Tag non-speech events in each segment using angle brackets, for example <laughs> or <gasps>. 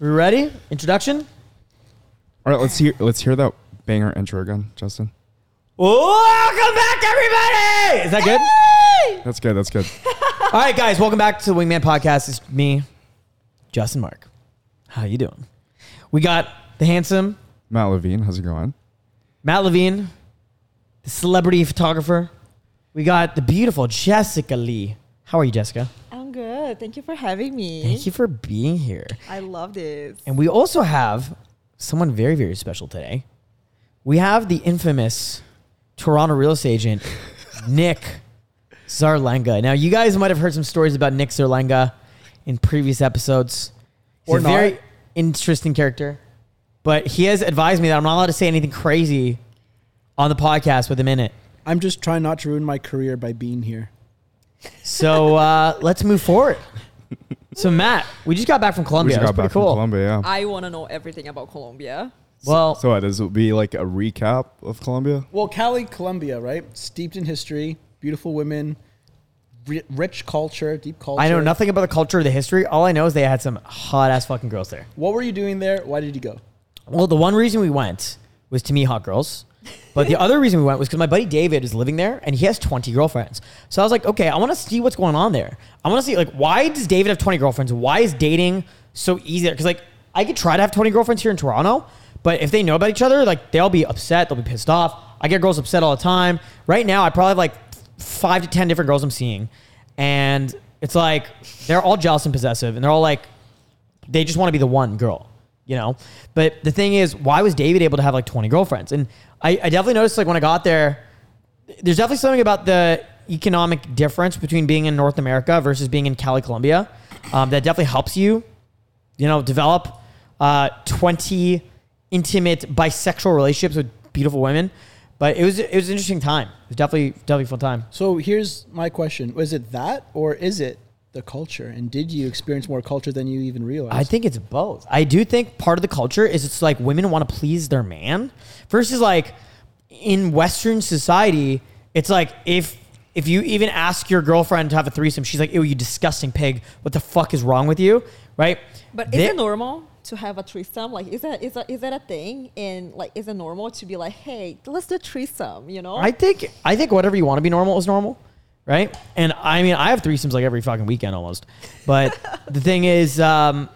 We ready? Introduction? All right, let's hear let's hear that banger intro again, Justin. Welcome back, everybody! Is that good? That's good. That's good. <laughs> All right, guys, welcome back to the Wingman Podcast. It's me, Justin Mark. How you doing? We got the handsome Matt Levine, how's it going? Matt Levine, the celebrity photographer. We got the beautiful Jessica Lee. How are you, Jessica? I'm good. Thank you for having me. Thank you for being here. I love this. And we also have someone very, very special today. We have the infamous Toronto real estate agent, <laughs> Nick Zarlenga. Now, you guys might have heard some stories about Nick Zarlenga in previous episodes. He's Or a not. very interesting character, but he has advised me that I'm not allowed to say anything crazy on the podcast with him in it. I'm just trying not to ruin my career by being here. So uh, let's move forward. So, Matt, we just got back from we Colombia. just got pretty back from cool. Colombia, yeah. I want to know everything about Colombia. Well, so what, does it be like a recap of Colombia? Well, Cali, Colombia, right? Steeped in history, beautiful women, ri- rich culture, deep culture. I know nothing about the culture or the history. All I know is they had some hot ass fucking girls there. What were you doing there? Why did you go? Well, the one reason we went was to meet hot girls. But the other reason we went was because my buddy David is living there and he has 20 girlfriends. So I was like, okay, I want to see what's going on there. I want to see, like, why does David have 20 girlfriends? Why is dating so easy? Because, like, I could try to have 20 girlfriends here in Toronto, but if they know about each other, like, they'll be upset. They'll be pissed off. I get girls upset all the time. Right now, I probably have like five to 10 different girls I'm seeing. And it's like, they're all jealous and possessive. And they're all like, they just want to be the one girl, you know? But the thing is, why was David able to have like 20 girlfriends? And I, I definitely noticed like when I got there, there's definitely something about the economic difference between being in North America versus being in Cali, Colombia, um, that definitely helps you, you know, develop uh, 20 intimate bisexual relationships with beautiful women. But it was it was an interesting time. It was definitely definitely fun time. So here's my question: Was it that, or is it the culture? And did you experience more culture than you even realized? I think it's both. I do think part of the culture is it's like women want to please their man versus like in Western society, it's like if if you even ask your girlfriend to have a threesome, she's like, "Ew, you disgusting pig! What the fuck is wrong with you?" Right? But They- is it normal to have a threesome? Like, is that is that is that a thing? And like, is it normal to be like, hey, let's do a threesome? You know? I think I think whatever you want to be normal is normal, right? And I mean, I have threesomes like every fucking weekend almost. But <laughs> the thing is, um,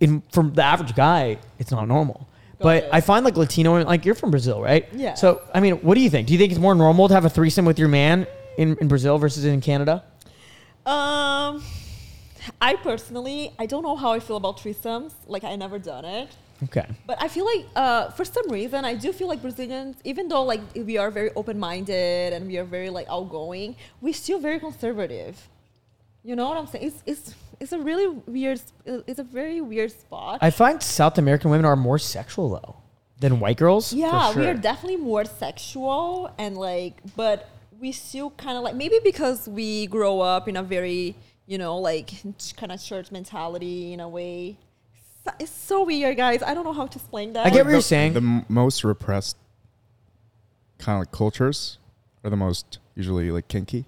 in from the average guy, it's not normal. But. I find like Latino, women- like you're from Brazil, right? Yeah. So I mean, what do you think? Do you think it's more normal to have a threesome with your man in, in Brazil versus in Canada? um, I personally, I don't know how I feel about threesomes. Like, I never done it. Okay. But I feel like, uh, for some reason, I do feel like Brazilians, even though like we are very open-minded and we are very like outgoing, we're still very conservative. You know what I'm saying? It's it's it's a really weird. It's a very weird spot. I find South American women are more sexual though than white girls. yeah, we are definitely more sexual and like, but we still kind of like maybe because we grow up in a very you know like kind of church mentality in a way. So- It's so weird, guys. I don't know how to explain that. I get what the, you're saying. The m- most repressed kind of like cultures are the most usually like kinky.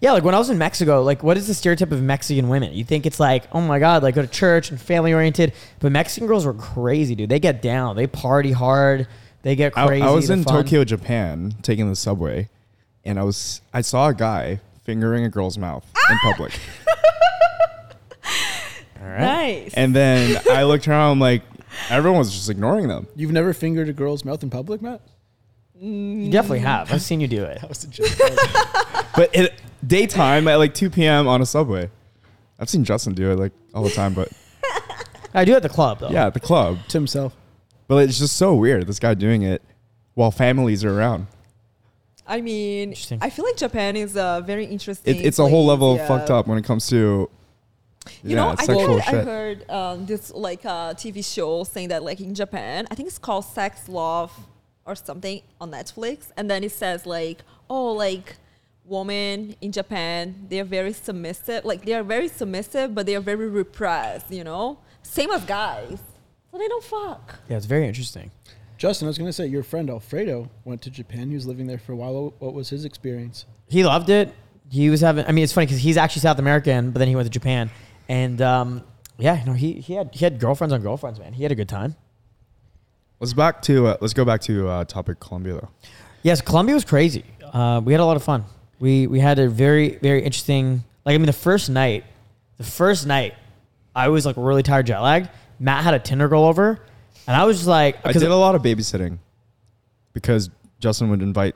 Yeah, like when I was in Mexico, like what is the stereotype of Mexican women? You think it's like, oh my god, like go to church and family oriented, but Mexican girls were crazy, dude. They get down, they party hard, they get crazy. I was in fun. Tokyo, Japan, taking the subway, and I was I saw a guy fingering a girl's mouth in public, <laughs> All right. nice. and then I looked around, I'm like, everyone was just ignoring them. You've never fingered a girl's mouth in public, Matt? Mm. You definitely have. I've seen you do it. <laughs> That was a joke. But it, daytime at like 2 p.m. on a subway, I've seen Justin do it like all the time. But <laughs> I do at the club though. yeah, at the club. to himself. But it's just so weird. This guy doing it while families are around. I mean, Interesting. I feel like Japan is a very interesting. It, it's a whole place, level of yeah. fucked up when it comes to You yeah, know, I sexual think I heard um, this like uh, TV show saying that like in Japan, I think it's called Sex Love or something on Netflix, and then it says like, oh, like women in Japan, they are very submissive. Like they are very submissive, but they are very repressed. You know, same as guys, so they don't fuck. Yeah, it's very interesting. Justin, I was going to say your friend Alfredo went to Japan. He was living there for a while. What- What was his experience? He loved it. He was having. I mean, it's funny because he's actually South American, but then he went to Japan, and um, yeah, no, he he had he had girlfriends on girlfriends, man. He had a good time. Let's back to uh, let's go back to uh, topic Colombia though. Yes, Colombia was crazy. Uh, we had a lot of fun. We we had a very very interesting. Like I mean, the first night, the first night, I was like really tired, jet lagged. Matt had a Tinder girl over, and I was just like, I did a lot of babysitting because Justin would invite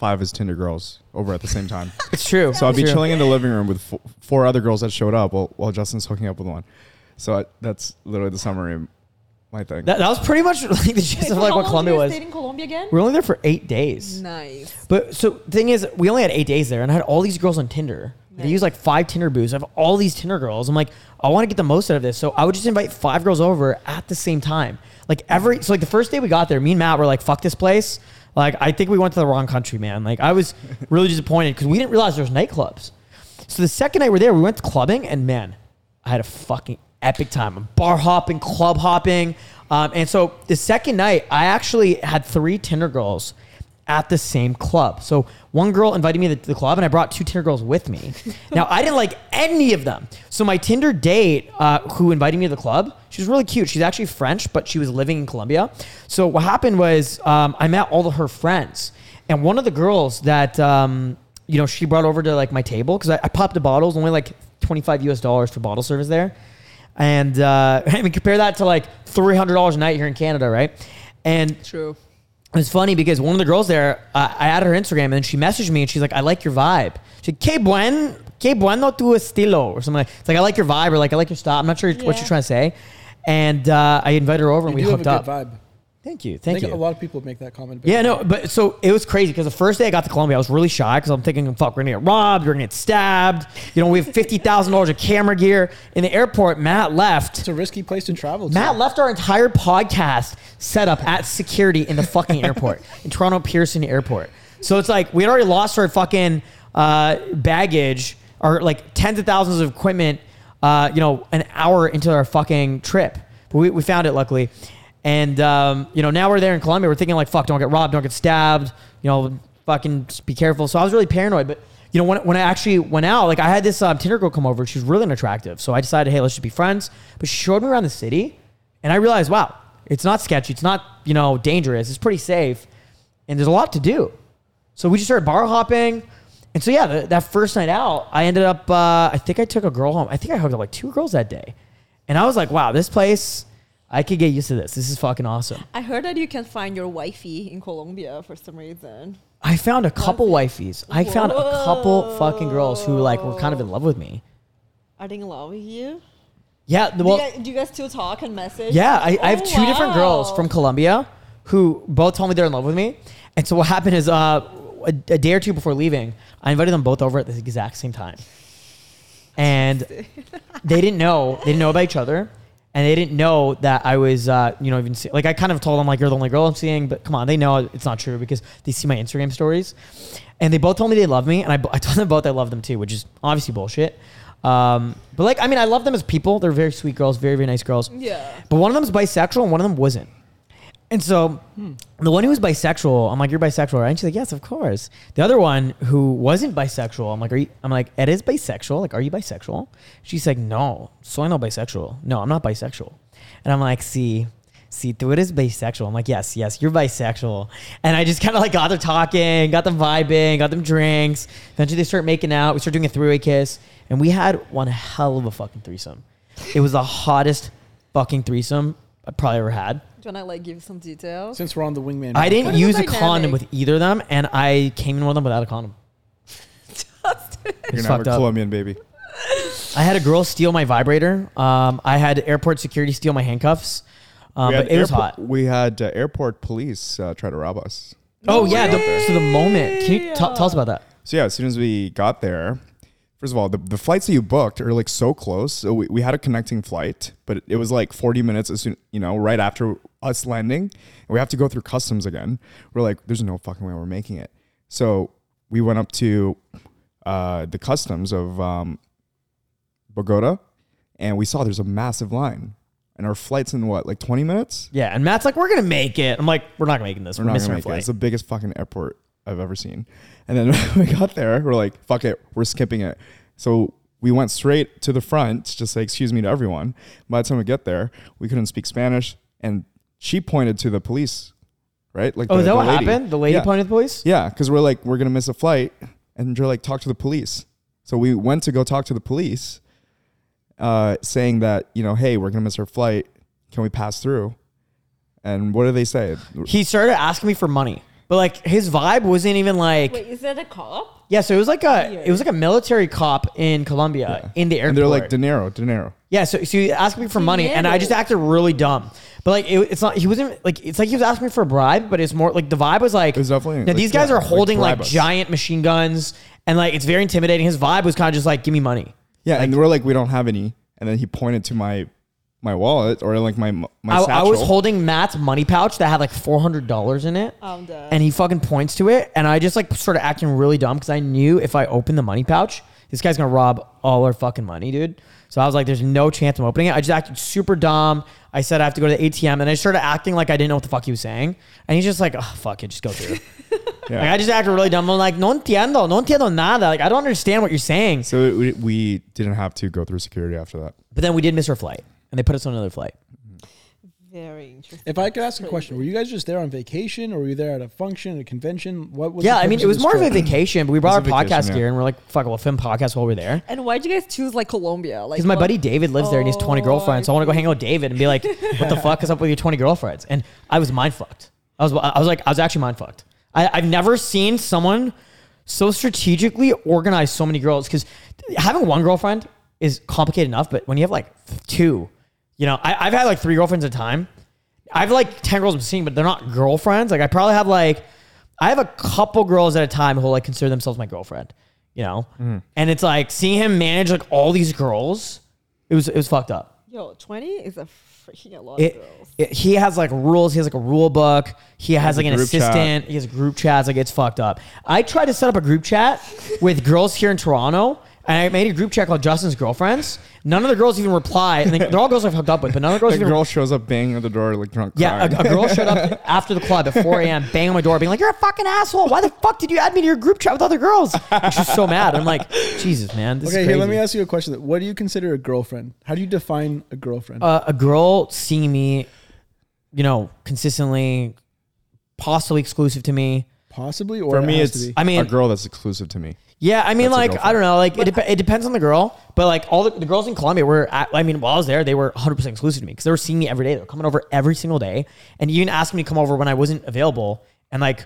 five of his Tinder girls over at the same time. <laughs> it's true. so I'd be true. chilling in the living room with f- four other girls that showed up while, while Justin's hooking up with one. So I, that's literally the summary of my thing. That, that was pretty much <laughs> like the gist of like what Colombia was. in Colombia again? We were only there for eight days. Nice. But so the thing is, we only had eight days there, and I had all these girls on Tinder. They Nice. use like five Tinder booths. I have all these Tinder girls. I'm like, I want to get the most out of this, so I would just invite five girls over at the same time. Like every so like the first day we got there, me and Matt were like, "Fuck this place." Like I think we went to the wrong country, man. Like I was really <laughs> disappointed because we didn't realize there was nightclubs. So the second night we're there, we went to clubbing, and man, I had a fucking epic time. I'm bar hopping, club hopping, um, and so the second night, I actually had three Tinder girls at the same club. So one girl invited me to the club, and I brought two Tinder girls with me. <laughs> now I didn't like any of them. So my Tinder date, uh, who invited me to the club, she was really cute. She's actually French, but she was living in Colombia. So what happened was um, I met all of her friends, and one of the girls that um, you know she brought over to like my table because I, I popped the bottles, only like twenty five US dollars for bottle service there. And uh, <laughs> I mean, compare that to like three hundred dollars a night here in Canada, right? And True. It was funny because one of the girls there, uh, I added her Instagram and then she messaged me and she's like, I like your vibe. She's like, que buen, que bueno tu estilo, or something like It's like, I like your vibe or like, I like your style. I'm not sure what Yeah. you're trying to say. And uh, I invited her over and we hooked up. vibe. Thank you. Thank you. a lot of people make that comment. Yeah, no, but so it was crazy because the first day I got to Colombia, I was really shy because I'm thinking, fuck, we're gonna get robbed, we're gonna get stabbed. You know, we have fifty thousand dollars of camera gear in the airport. Matt left. It's a risky place to travel to. Matt left our entire podcast set up at security in the fucking <laughs> airport in Toronto Pearson Airport. So it's like we had already lost our fucking uh, baggage, or like tens of thousands of equipment. Uh, you know, an hour into our fucking trip, but we, we found it luckily. And um, you know, now we're there in Colombia. We're thinking like, fuck, don't get robbed, don't get stabbed. You know, fucking be careful. So I was really paranoid, but. You know, when, when I actually went out, like I had this um, Tinder girl come over. She was really unattractive. So I decided, hey, let's just be friends. But she showed me around the city. And I realized, wow, it's not sketchy. It's not, you know, dangerous. It's pretty safe. And there's a lot to do. So we just started bar hopping. And so, yeah, th- that first night out, I ended up, uh, I think I took a girl home. I think I hooked up like two girls that day. And I was like, wow, this place, I could get used to this. This is fucking awesome. I heard that you can find your wifey in Colombia for some reason. I found a couple wifeys. I found a couple fucking girls who like were kind of in love with me. Are they in love with you? Yeah, the- do, well, you guys, do you guys still talk and message? Yeah, I, I have Oh, two different girls wow. from Colombia who both told me they're in love with me. And so what happened is uh, a, a day or two before leaving, I invited them both over at the exact same time. And <laughs> they didn't know, they didn't know about each other. And they didn't know that I was, uh, you know, even see, like I kind of told them like you're the only girl I'm seeing, but come on, they know it's not true because they see my Instagram stories, and they both told me they love me, and I, <laughs> I told them both I love them too, which is obviously bullshit. Um, but like, I mean, I love them as people. They're very sweet girls, very very nice girls. Yeah. But one of them is bisexual and one of them wasn't. And so hmm. the one who was bisexual, I'm like, you're bisexual, right? And she's like, yes, of course. The other one who wasn't bisexual, I'm like, are you? I'm like, Ed is bisexual. Like, are you bisexual? She's like, no, soy no bisexual. No, I'm not bisexual. And I'm like, see, see, tú eres bisexual. I'm like, yes, yes, you're bisexual. And I just kind of like got them talking, got them vibing, got them drinks. Eventually they start making out. We start doing a three-way kiss. And we had one hell of a fucking threesome. It was the hottest fucking threesome I probably ever had. Do you want to like give some details? Since we're on the wingman, I didn't What is the use a condom with either of them, and I came in with them without a condom. You're It's fucked a up. Colombian baby. I had a girl steal my vibrator. Um, I had airport security steal my handcuffs. Um, We had but it was airport- hot. We had uh, airport police uh, try to rob us. Oh yeah. The, way. so the moment. Can you t- tell us about that? So yeah, as soon as we got there, first of all, the, the flights that you booked are like so close. So we, we had a connecting flight, but it, was like 40 minutes as soon, you know, right after us landing. And we have to go through customs again. We're like, there's no fucking way we're making it. So we went up to uh, the customs of um, Bogota and we saw there's a massive line. And our flight's in what, like 20 minutes? Yeah. And Matt's like, we're gonna make it. I'm like, we're not making this. We're, We're not missing gonna our make it. It's the biggest fucking airport I've ever seen. And then <laughs> we got there, we're like, fuck it, we're skipping it. So we went straight to the front to say excuse me to everyone. By the time we get there, we couldn't speak Spanish, and she pointed to the police, right? Like, Oh, the, is that the what lady. happened? The lady yeah. pointed to the police? Yeah, because we're like, we're gonna miss a flight, and they're like, talk to the police. So we went to go talk to the police, uh, saying that you know, hey, we're gonna miss our flight. Can we pass through? And what did they say? He started asking me for money. But like his vibe wasn't even like Wait, is that a cop? Yeah, so it was like a it was like a military cop in Colombia in the airport. And they're like dinero, dinero. Yeah, so, so he asked me for money, and I just acted really dumb. But like, it, it's not. He wasn't like. It's like he was asking me for a bribe, but it's more like the vibe was like. It was definitely, Now like, these guys yeah, are like, holding like, bribe us. giant machine guns, and like it's very intimidating. His vibe was kind of just like, "Give me money." Yeah, and we're like, we don't have any. And then he pointed to my my wallet or like my my I, I was holding Matt's money pouch that had like four hundred dollars in it, I'm dead. and he fucking points to it, and I just like started acting really dumb because I knew if I opened the money pouch, this guy's gonna rob all our fucking money, dude. So I was like, "There's no chance I'm opening it." I just acted super dumb. I said I have to go to the ATM, and I started acting like I didn't know what the fuck he was saying, and he's just like, "Oh fuck it, just go through." <laughs> Yeah. Like I just acted really dumb. I'm like, "No entiendo, no entiendo nada." Like I don't understand what you're saying. So we, we didn't have to go through security after that. But then we did miss our flight, and they put us on another flight. Very interesting. If I could ask a question, were you guys just there on vacation, or were you there at a function, a convention? What was? Yeah, the I mean, purpose it was this more of a trip? vacation, but we brought our a vacation, podcast yeah. gear, and we're like, "Fuck, we'll film podcast while we're there." And why'd you guys choose like Colombia? Like Because my what- buddy David lives there and he's 20 Oh, girlfriends. So I I want to go hang out with David and be like, <laughs> what the fuck is up with your 20 girlfriends? And I was mind fucked. I was, I was like, I was actually mind fucked. I, I've never seen someone so strategically organize so many girls because having one girlfriend is complicated enough. But when you have like two, you know, I, I've had like three girlfriends at a time. I have like 10 girls I'm seeing, but they're not girlfriends. Like I probably have like, I have a couple girls at a time who like consider themselves my girlfriend, you know? Mm-hmm. And it's like seeing him manage like all these girls, it was, it was fucked up. Yo, 20 is a freaking a lot It, of girls. it- he has like rules. He has like a rule book. He has like an group chat. assistant. He has group chats. Like it's fucked up. I tried to set up a group chat with <laughs> girls here in Toronto, and I made a group chat called Justin's Girlfriends. None of the girls even reply. And they, <laughs> they're all girls I've hooked up with, but none of the girls The even girl shows up banging at the door like drunk. yeah, crying. a, a girl showed up <laughs> after the club at 4 a.m., banging on my door, being like, "You're a fucking asshole. Why the fuck did you add me to your group chat with other girls?" And she's so mad. I'm like, Jesus, man. This Okay, is here, crazy. let me ask you a question. What do you consider a girlfriend? How do you define a girlfriend? uh, a girl seeing me, you know, consistently, possibly exclusive to me. Possibly, or For it me, has to it's be? I mean- a girl that's exclusive to me. Yeah, I mean, That's like I don't know, like it, dep- it depends on the girl, but like all the, the girls in Colombia were, at, I mean, while I was there, they were 100 percent exclusive to me because they were seeing me every day. They were coming over every single day, and even asking me to come over when I wasn't available. And like,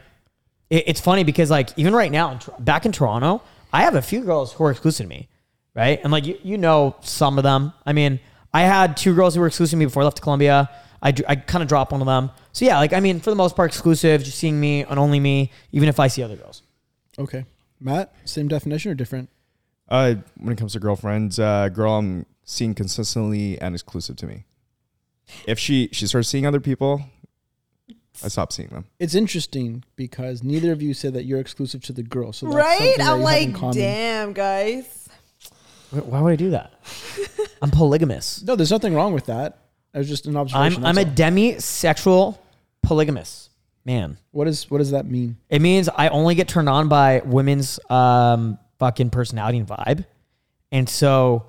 it, it's funny because like even right now, in, back in Toronto, I have a few girls who are exclusive to me, right? And like you, you know some of them. I mean, I had two girls who were exclusive to me before I left to Colombia. I, I kind of dropped one of them. So yeah, like I mean, for the most part, exclusive, just seeing me and only me, even if I see other girls. okay. Matt, same definition or different? Uh, when it comes to girlfriends, uh, girl I'm seeing consistently and exclusive to me. If she she starts seeing other people, I stop seeing them. It's interesting because neither of you said that you're exclusive to the girl. So that's Right? that I'm you have in like, damn, guys. Wh- Why would I do that? <laughs> I'm polygamous. No, there's nothing wrong with that. It was just an observation. I'm I'm a that's all. demisexual polygamous man. what is what does that mean? It means I only get turned on by women's um fucking personality and vibe. And so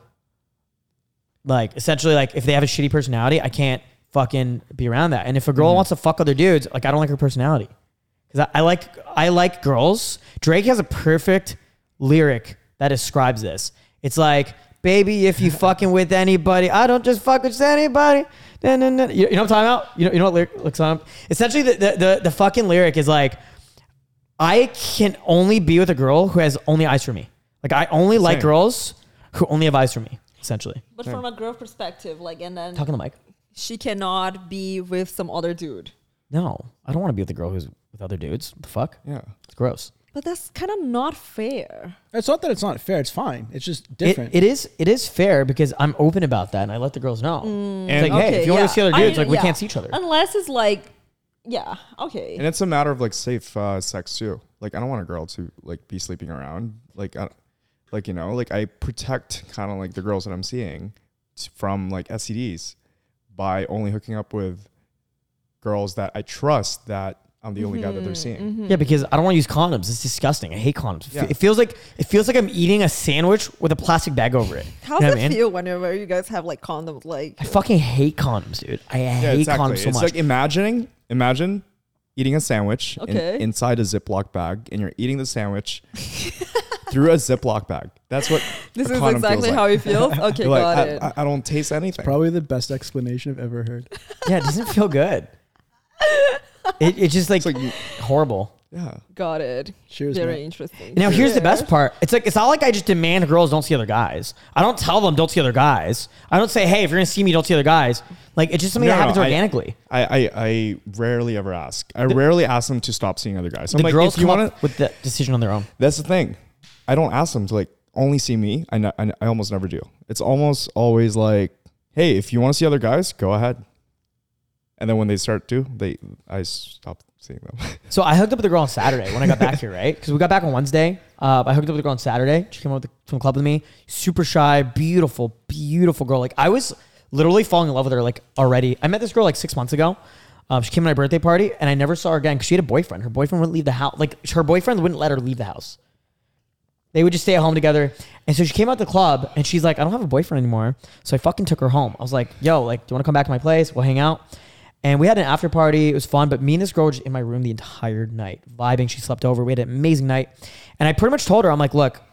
like essentially like if they have a shitty personality, I can't fucking be around that. And if a girl Mm-hmm. wants to fuck other dudes, like I don't like her personality. Cuz I, I like I like girls. Drake has a perfect lyric that describes this. It's like, baby, if you fucking with anybody, I don't just fuck with anybody. Na, na, na. You, you know what I'm talking about? You know, you know what lyric looks on? Essentially, the, the, the, the fucking lyric is like, I can only be with a girl who has only eyes for me. Like, I only like Same. girls who only have eyes for me, essentially. But from a girl perspective, like, and then Talking to the mic. she cannot be with some other dude. No, I don't want to be with a girl who's with other dudes. What the fuck? Yeah. It's gross. But that's kind of not fair. It's not that it's not fair. It's fine. It's just It, different. it is it is fair because I'm open about that and I let the girls know. it's like, hey, Okay, if you want yeah. to see other I dudes, mean, like we yeah. can't see each other. Unless it's like, yeah, okay. And it's a matter of like safe uh, sex too. Like I don't want a girl to like be sleeping around. Like I, like you know, like I protect kind of like the girls that I'm seeing t- from like STDs by only hooking up with girls that I trust that I'm the only guy that they're seeing. Mm-hmm. Yeah, because I don't want to use condoms. It's disgusting. I hate condoms. Yeah. It feels like it feels like I'm eating a sandwich with a plastic bag over it. How You know does it I mean? feel whenever you guys have like condoms? Like, I fucking hate condoms, dude. I Yeah, hate exactly. condoms so it's much. like imagining, imagine eating a sandwich in- Okay. inside a Ziploc bag, and you're eating the sandwich <laughs> through a Ziploc bag. That's what <laughs> this a is condom exactly feels how like. it feels. Okay, You're like, got I, it. I, I don't taste anything. Probably the best explanation I've ever heard. yeah, it doesn't feel good. <laughs> It, it's just like, It's like you- horrible. yeah. got it. Cheers, Very man. interesting. Now here's the best part. It's like it's not like I just demand girls don't see other guys. I don't tell them don't see other guys. I don't say, hey, if you're gonna see me, don't see other guys. Like it's just something No, that happens no, I- organically. I, I, I rarely ever ask. I rarely ask them to stop seeing other guys. I'm the like, girls if you come want up with the decision on their own. That's the thing. I don't ask them to like only see me. I, I, I almost never do. It's almost always like, hey, if you want to see other guys, go ahead. And then when they start to, they I stop seeing them. <laughs> So I hooked up with a girl on Saturday when I got back here, right? Because we got back on Wednesday. Uh, I hooked up with a girl on Saturday. She came out the, from the club with me. Super shy, beautiful, beautiful girl. Like I was literally falling in love with her like already. I met this girl like six months ago. Um, she came to my birthday party and I never saw her again because she had a boyfriend. Her boyfriend wouldn't leave the house. Like her boyfriend wouldn't let her leave the house. They would just stay at home together. And so she came out the club and she's like, I don't have a boyfriend anymore. So I fucking took her home. I was like, yo, like, do you want to come back to my place? We'll hang out. And we had an after party. It was fun. But me and this girl were just in my room the entire night, vibing. She slept over. We had an amazing night. And I pretty much told her, I'm like, look,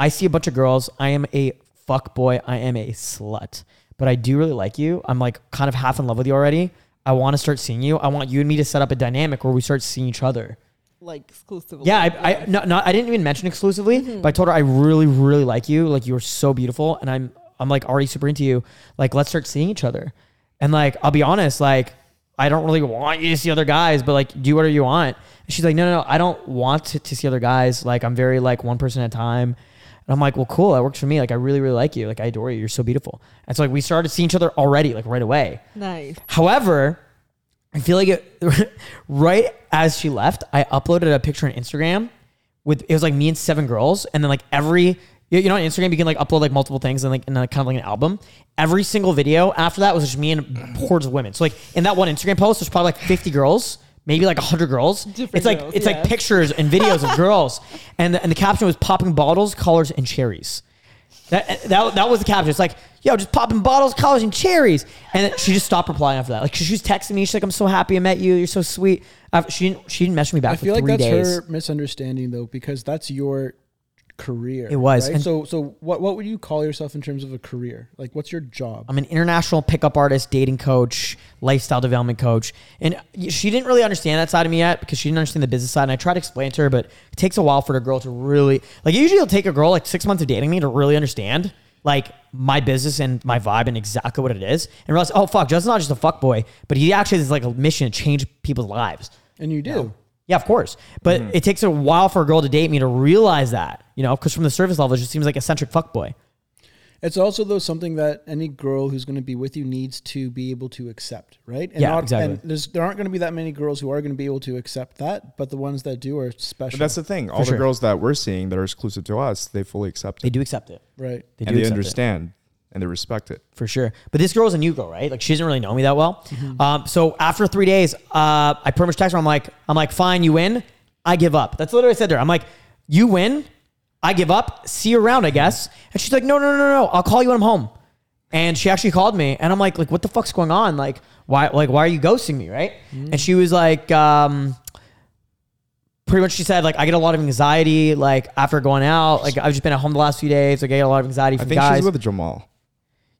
I see a bunch of girls. I am a fuck boy. I am a slut. But I do really like you. I'm like kind of half in love with you already. I want to start seeing you. I want you and me to set up a dynamic where we start seeing each other. Like exclusively. Yeah, I, I no, no, I didn't even mention exclusively, mm-hmm. but I told her I really, really like you. Like you are so beautiful, and I'm, I'm like already super into you. Like let's start seeing each other. And like I'll be honest, like I don't really want you to see other guys, but like do whatever you want. And she's like, no, no, no, I don't want to, to see other guys. Like I'm very like one person at a time. And I'm like, well, cool. That works for me. Like I really, really like you. Like I adore you. You're so beautiful. And so like we started seeing each other already, like right away. Nice. However, I feel like it, <laughs> right as she left, I uploaded a picture on Instagram with it was like me and seven girls, and then like every you you know on Instagram you can like upload like multiple things and like and then kind of like an album. Every single video after that was just me and hordes of women. So like in that one Instagram post, there's probably like 50 girls. Maybe like 100 girls. Different it's like girls, it's yeah. like pictures and videos of girls, <laughs> and the, and the caption was popping bottles, colors, and cherries. That, that, that was the caption. It's like, yo, just popping bottles, collars, and cherries. And she just stopped replying after that. Like, she was texting me. She's like, I'm so happy I met you. You're so sweet. After, she didn't, she didn't message me back I for feel like that's days. her misunderstanding though, because that's your career. It was, right? and- so so what what would you call yourself in terms of a career? Like what's your job? I'm an international pickup artist, dating coach, lifestyle development coach. And she didn't really understand that side of me yet because she didn't understand the business side. And I tried to explain to her, but it takes a while for the girl to really, like, usually it'll take a girl like six months of dating me to really understand, like, my business and my vibe and exactly what it is. And realize, oh, fuck, Justin's not just a fuck boy, but he actually has like a mission to change people's lives. and you do. Yeah, of course. But mm-hmm. it takes a while for a girl to date me to realize that, you know, because from the surface level, it just seems like eccentric fuckboy. It's also though something that any girl who's going to be with you needs to be able to accept, right? And Yeah, exactly. And there's, there aren't going to be that many girls who are going to be able to accept that, but the ones that do are special, But that's the thing. All For the sure. girls that we're seeing that are exclusive to us, they fully accept it. They do accept it. right? They do and they accept it. Understand and they respect it. for sure. But this girl's a new girl, right? Like she doesn't really know me that well. Um, so after three days, uh, I pretty much text her. I'm like, I'm like, fine, you win. I give up. That's literally what I said to her. I'm like, you win. I give up. See you around, I guess. And she's like, no, no, no, no, no. I'll call you when I'm home. And she actually called me, and I'm like, like, what the fuck's going on? Like, why, like, why are you ghosting me, right? And she was like, um, pretty much she said like I get a lot of anxiety like after going out. Like I've just been at home the last few days. Like, I get a lot of anxiety I from think guys. she's with Jamal.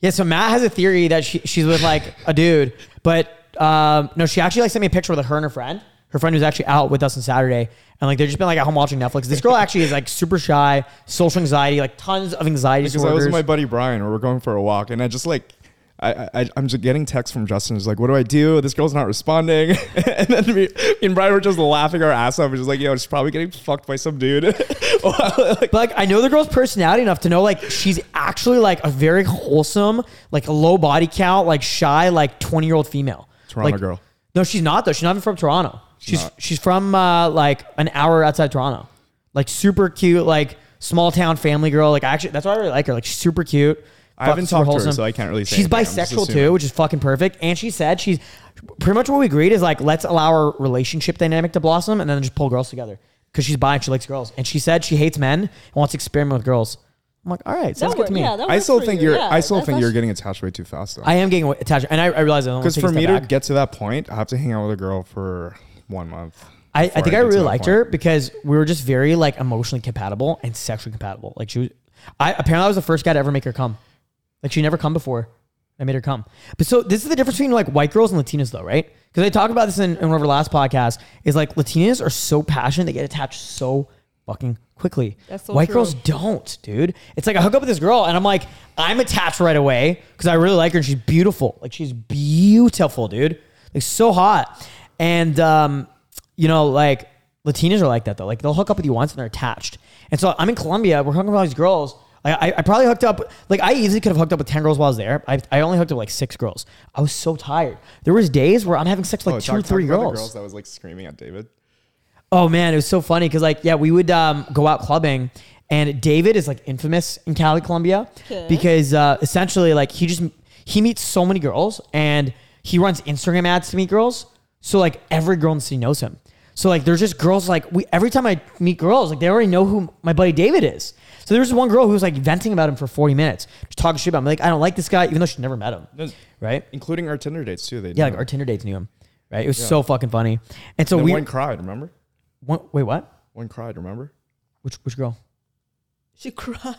Yeah, so Matt has a theory that she, she's with like a dude, but um, no, she actually like sent me a picture with her and her friend. Her friend was actually out with us on Saturday, and like they've just been like at home watching Netflix. This girl actually is like super shy, social anxiety, like tons of anxiety Because I was disorders. with my buddy Brian, where we're going for a walk, and I just like, I, I I'm just getting texts from Justin. He's like, "What do I do? This girl's not responding." <laughs> and then me, and Brian were just laughing our ass off. We're just like, "Yo, she's probably getting fucked by some dude." <laughs> like, but like I know the girl's personality enough to know like she's actually like a very wholesome, like a low body count, like shy, like twenty year old female. Toronto Like- girl. No, she's not though. She's not even from Toronto. She's not. she's from uh, like an hour outside Toronto. Like super cute, like small town family girl. Like actually, that's why I really like her. Like she's super cute, I haven't super talked to her, wholesome. so I can't really say She's anything. I'm just bisexual assuming. too, which is fucking perfect. And she said she's pretty much what we agreed is like let's allow our relationship dynamic to blossom and then just pull girls together because she's bi and she likes girls. And she said she hates men and wants to experiment with girls. I'm like, all right, sounds good to me. yeah, I still think you. you're. Yeah, I still think you're getting attached way too fast though. I am getting attached, and I, I realize I don't Because for me to back. get to that point, I have to hang out with a girl for one month. I, I before think I get to really that liked point. her because we were just very like emotionally compatible and sexually compatible. Like she was, I apparently I was the first guy to ever make her come. Like she never come before. I made her come. But so this is the difference between like white girls and Latinas though, right? Because I talked about this in, in one of our last podcasts. Is like Latinas are so passionate, they get attached so fucking quickly. That's so white true. girls don't, dude. It's like I hook up with this girl and I'm like, I'm attached right away because I really like her and she's beautiful. Like she's beautiful, dude. Like so hot. And um, you know, like Latinas are like that though. Like they'll hook up with you once and they're attached. And so I'm in Colombia. We're hooking up with all these girls. I, I, I probably hooked up like I easily could have hooked up with ten girls while I was there. I, I only hooked up with like six girls. I was so tired. There was days where I'm having sex with like Oh, two, talk- three talk about girls. The girls that was like screaming at David. Oh man, it was so funny because like yeah, we would um, go out clubbing, and David is like infamous in Cali, Colombia, Okay. because uh, essentially like he just he meets so many girls and he runs Instagram ads to meet girls. So like every girl in the city knows him. So like there's just girls like we every time I meet girls like they already know who my buddy David is. So there was one girl who was like venting about him for 40 minutes, just talking shit about him. Like I don't like this guy, even though she never met him, No, right? Including our Tinder dates too. They Yeah, knew like our. Tinder dates knew him, right? It was so fucking funny. And so Then we one cried. Remember? one, wait what? One cried. Remember? Which which girl? She cried.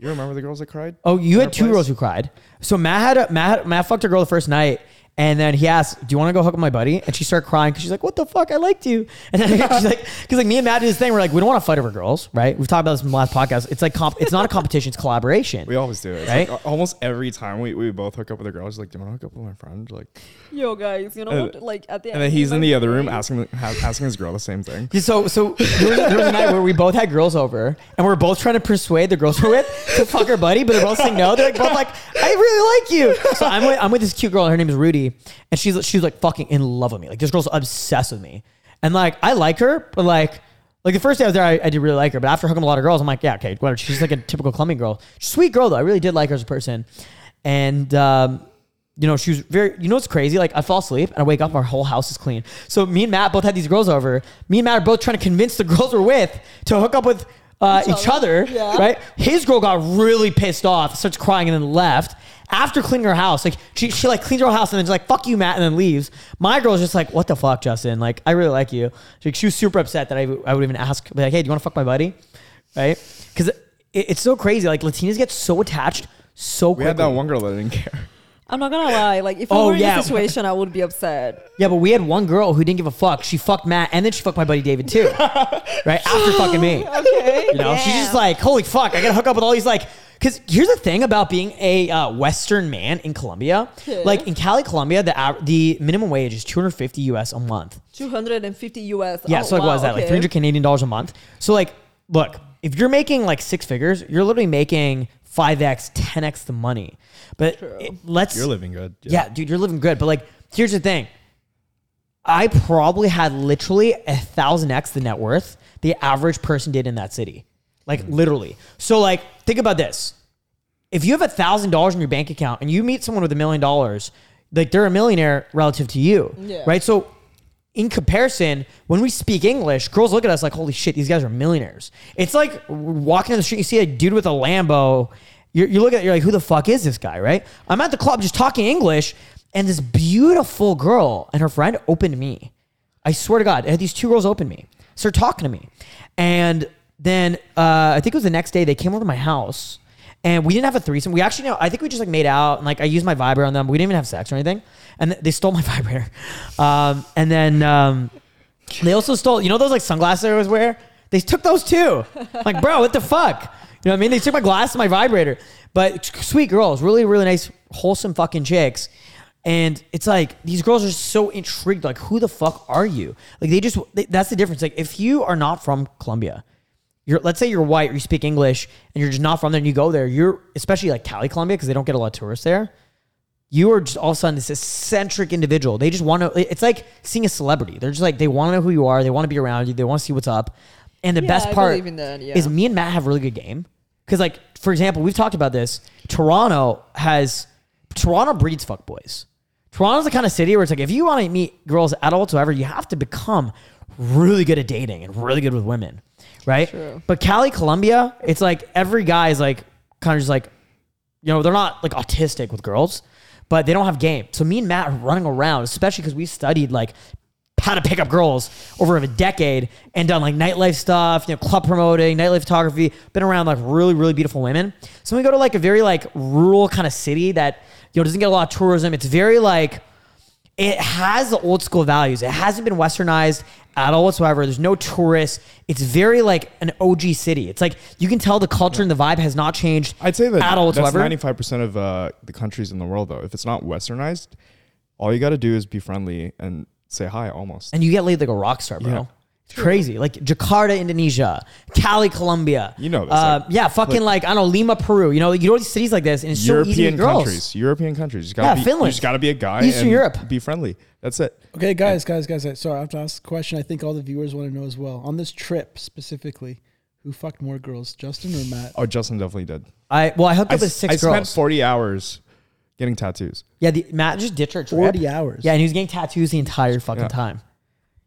You remember the girls that cried? Oh, you had two place? girls who cried. So Matt had a, Matt Matt fucked a girl the first night, and then he asked, "Do you want to go hook up with my buddy?" And she started crying because she's like, "What the fuck? I liked you." And then <laughs> she's like, "Because like me and Matt did this thing. We're like, we don't want to fight over girls, right? We've talked about this in the last podcast. It's like comp- it's not a competition. It's collaboration. We always do it. It's Right? like, almost every time we, we both hook up with a girl, she's like, "Do you want to hook up with my friend?" Like, <laughs> Yo, guys, you know Uh, what? Like at the end. and then he's in the other room asking asking his girl the same thing. Yeah, So, so <laughs> there was, there was a night where we both had girls over, and we are both trying to persuade the girls <laughs> we're with to fuck our buddy, but they're both saying no. They're like both like, "I really like you." So I'm with, I'm with this cute girl. Her name is Rudy, and she's she's like fucking in love with me. Like this girl's obsessed with me, and like I like her, but like. Like the first day I was there, I, I did really like her, but after hooking a lot of girls, I'm like, yeah, okay, whatever. She's like a typical Colombian girl, sweet girl though. I really did like her as a person, and um, you know, she was very, you know what's crazy? Like, I fall asleep and I wake up, our whole house is clean. So, me and Matt both had these girls over. Me and Matt are both trying to convince the <laughs> girls we're with to hook up with uh, each, Each other, other. Yeah. right? His girl got really pissed off, starts crying, and then left. After cleaning her house, like she, she like cleans her house and then she's like, fuck you, Matt, and then leaves. My girl's just like, what the fuck, Justin? Like, I really like you. She, she was super upset that I, I would even ask, like, hey, do you want to fuck my buddy? Right? Because it, it's so crazy. Like, Latinas get so attached so We quickly. had that one girl that didn't <laughs> care. I'm not gonna lie. Like if Oh, I were in yeah. this situation, I would be upset. Yeah, but we had one girl who didn't give a fuck. She fucked Matt, and then she fucked my buddy David too. <laughs> right after fucking me, Okay. you know, she's just like, "Holy fuck, I gotta hook up with all these like." Because here's the thing about being a uh, Western man in Colombia. Like in Cali, Colombia, the the minimum wage is 250 US a month. 250 US. Yeah, Oh, so like what wow, is that? Like okay. 300 Canadian dollars a month. So like, look, if you're making like six figures, you're literally making 5x, 10x the money. But it- let's You're living good. yeah. dude, you're living good. But like, here's the thing. I probably had literally a thousand X the net worth the average person did in that city. Like mm-hmm. literally. So like, think about this. If you have a thousand dollars in your bank account and you meet someone with a million dollars, like they're a millionaire relative to you. Yeah. Right. So in comparison, when we speak English, girls look at us like, holy shit, these guys are millionaires. It's like walking down the street, you see a dude with a Lambo. You're, you look at you're like, who the fuck is this guy, right? I'm at the club just talking English, and this beautiful girl and her friend opened me. I swear to God, I had these two girls open me, start talking to me. And then uh, I think it was the next day, they came over to my house. And we didn't have a threesome. We actually, no, I think we just like made out and like I used my vibrator on them. We didn't even have sex or anything. And th- they stole my <laughs> vibrator. Um, and then um, they also stole, you know, those like sunglasses I always wear? They took those too. Like, bro, what the fuck? You know what I mean? They took my glass and my vibrator. But sweet girls, really, really nice, wholesome fucking chicks. And it's like these girls are so intrigued. Like, who the fuck are you? Like, they just they, that's the difference. Like, if you are not from Colombia, you're let's say you're white or you speak English and you're just not from there and you go there, you're especially like Cali, Colombia, because they don't get a lot of tourists there. You are just all of a sudden this eccentric individual. They just want to. It's like seeing a celebrity. They're just like they want to know who you are. They want to be around you. They want to see what's up. And the Yeah, best I part believe in that, yeah. is me and Matt have a really good game because like for example, we've talked about this. Toronto has Toronto breeds fuckboys. Toronto's the kind of city where it's like if you want to meet girls at all whatsoever, you have to become really good at dating and really good with women, right? True. But Cali, Colombia, it's like every guy is like kind of just like, you know, they're not like autistic with girls, but they don't have game. So me and Matt are running around, especially because we studied like how to pick up girls over a decade and done like nightlife stuff, you know, club promoting, nightlife photography, been around like really, really beautiful women. So we go to like a very like rural kind of city that, you know, doesn't get a lot of tourism, it's very like, it has the old school values. It hasn't been westernized at all whatsoever. There's no tourists. It's very like an OG city. It's like you can tell the culture and the vibe has not changed. I'd say that at all that's whatsoever. ninety five percent of uh, the countries in the world though. If it's not westernized, all you got to do is be friendly and say hi. Almost. and you get laid like a rock star, bro. Yeah. It's crazy. Like Jakarta, Indonesia, Cali, Colombia. You know this, Uh, like- yeah, fucking like, I don't know, Lima, Peru. You know, you know to cities like this, and it's so easy to European girls. countries. European countries. You Yeah, gotta be, Finland. You just got to be a guy. Eastern and Europe. Be friendly. That's it. Okay, guys, guys, guys. guys. Sorry, I have to ask a question. I think all the viewers want to know as well. On this trip specifically, who fucked more girls, Justin or Matt? Oh, Justin definitely did. I well, I hooked I, up with s- six I spent forty hours getting tattoos. yeah, the, Matt just ditched our trip. Forty hours. Yeah, and he was getting tattoos the entire fucking Yeah. time.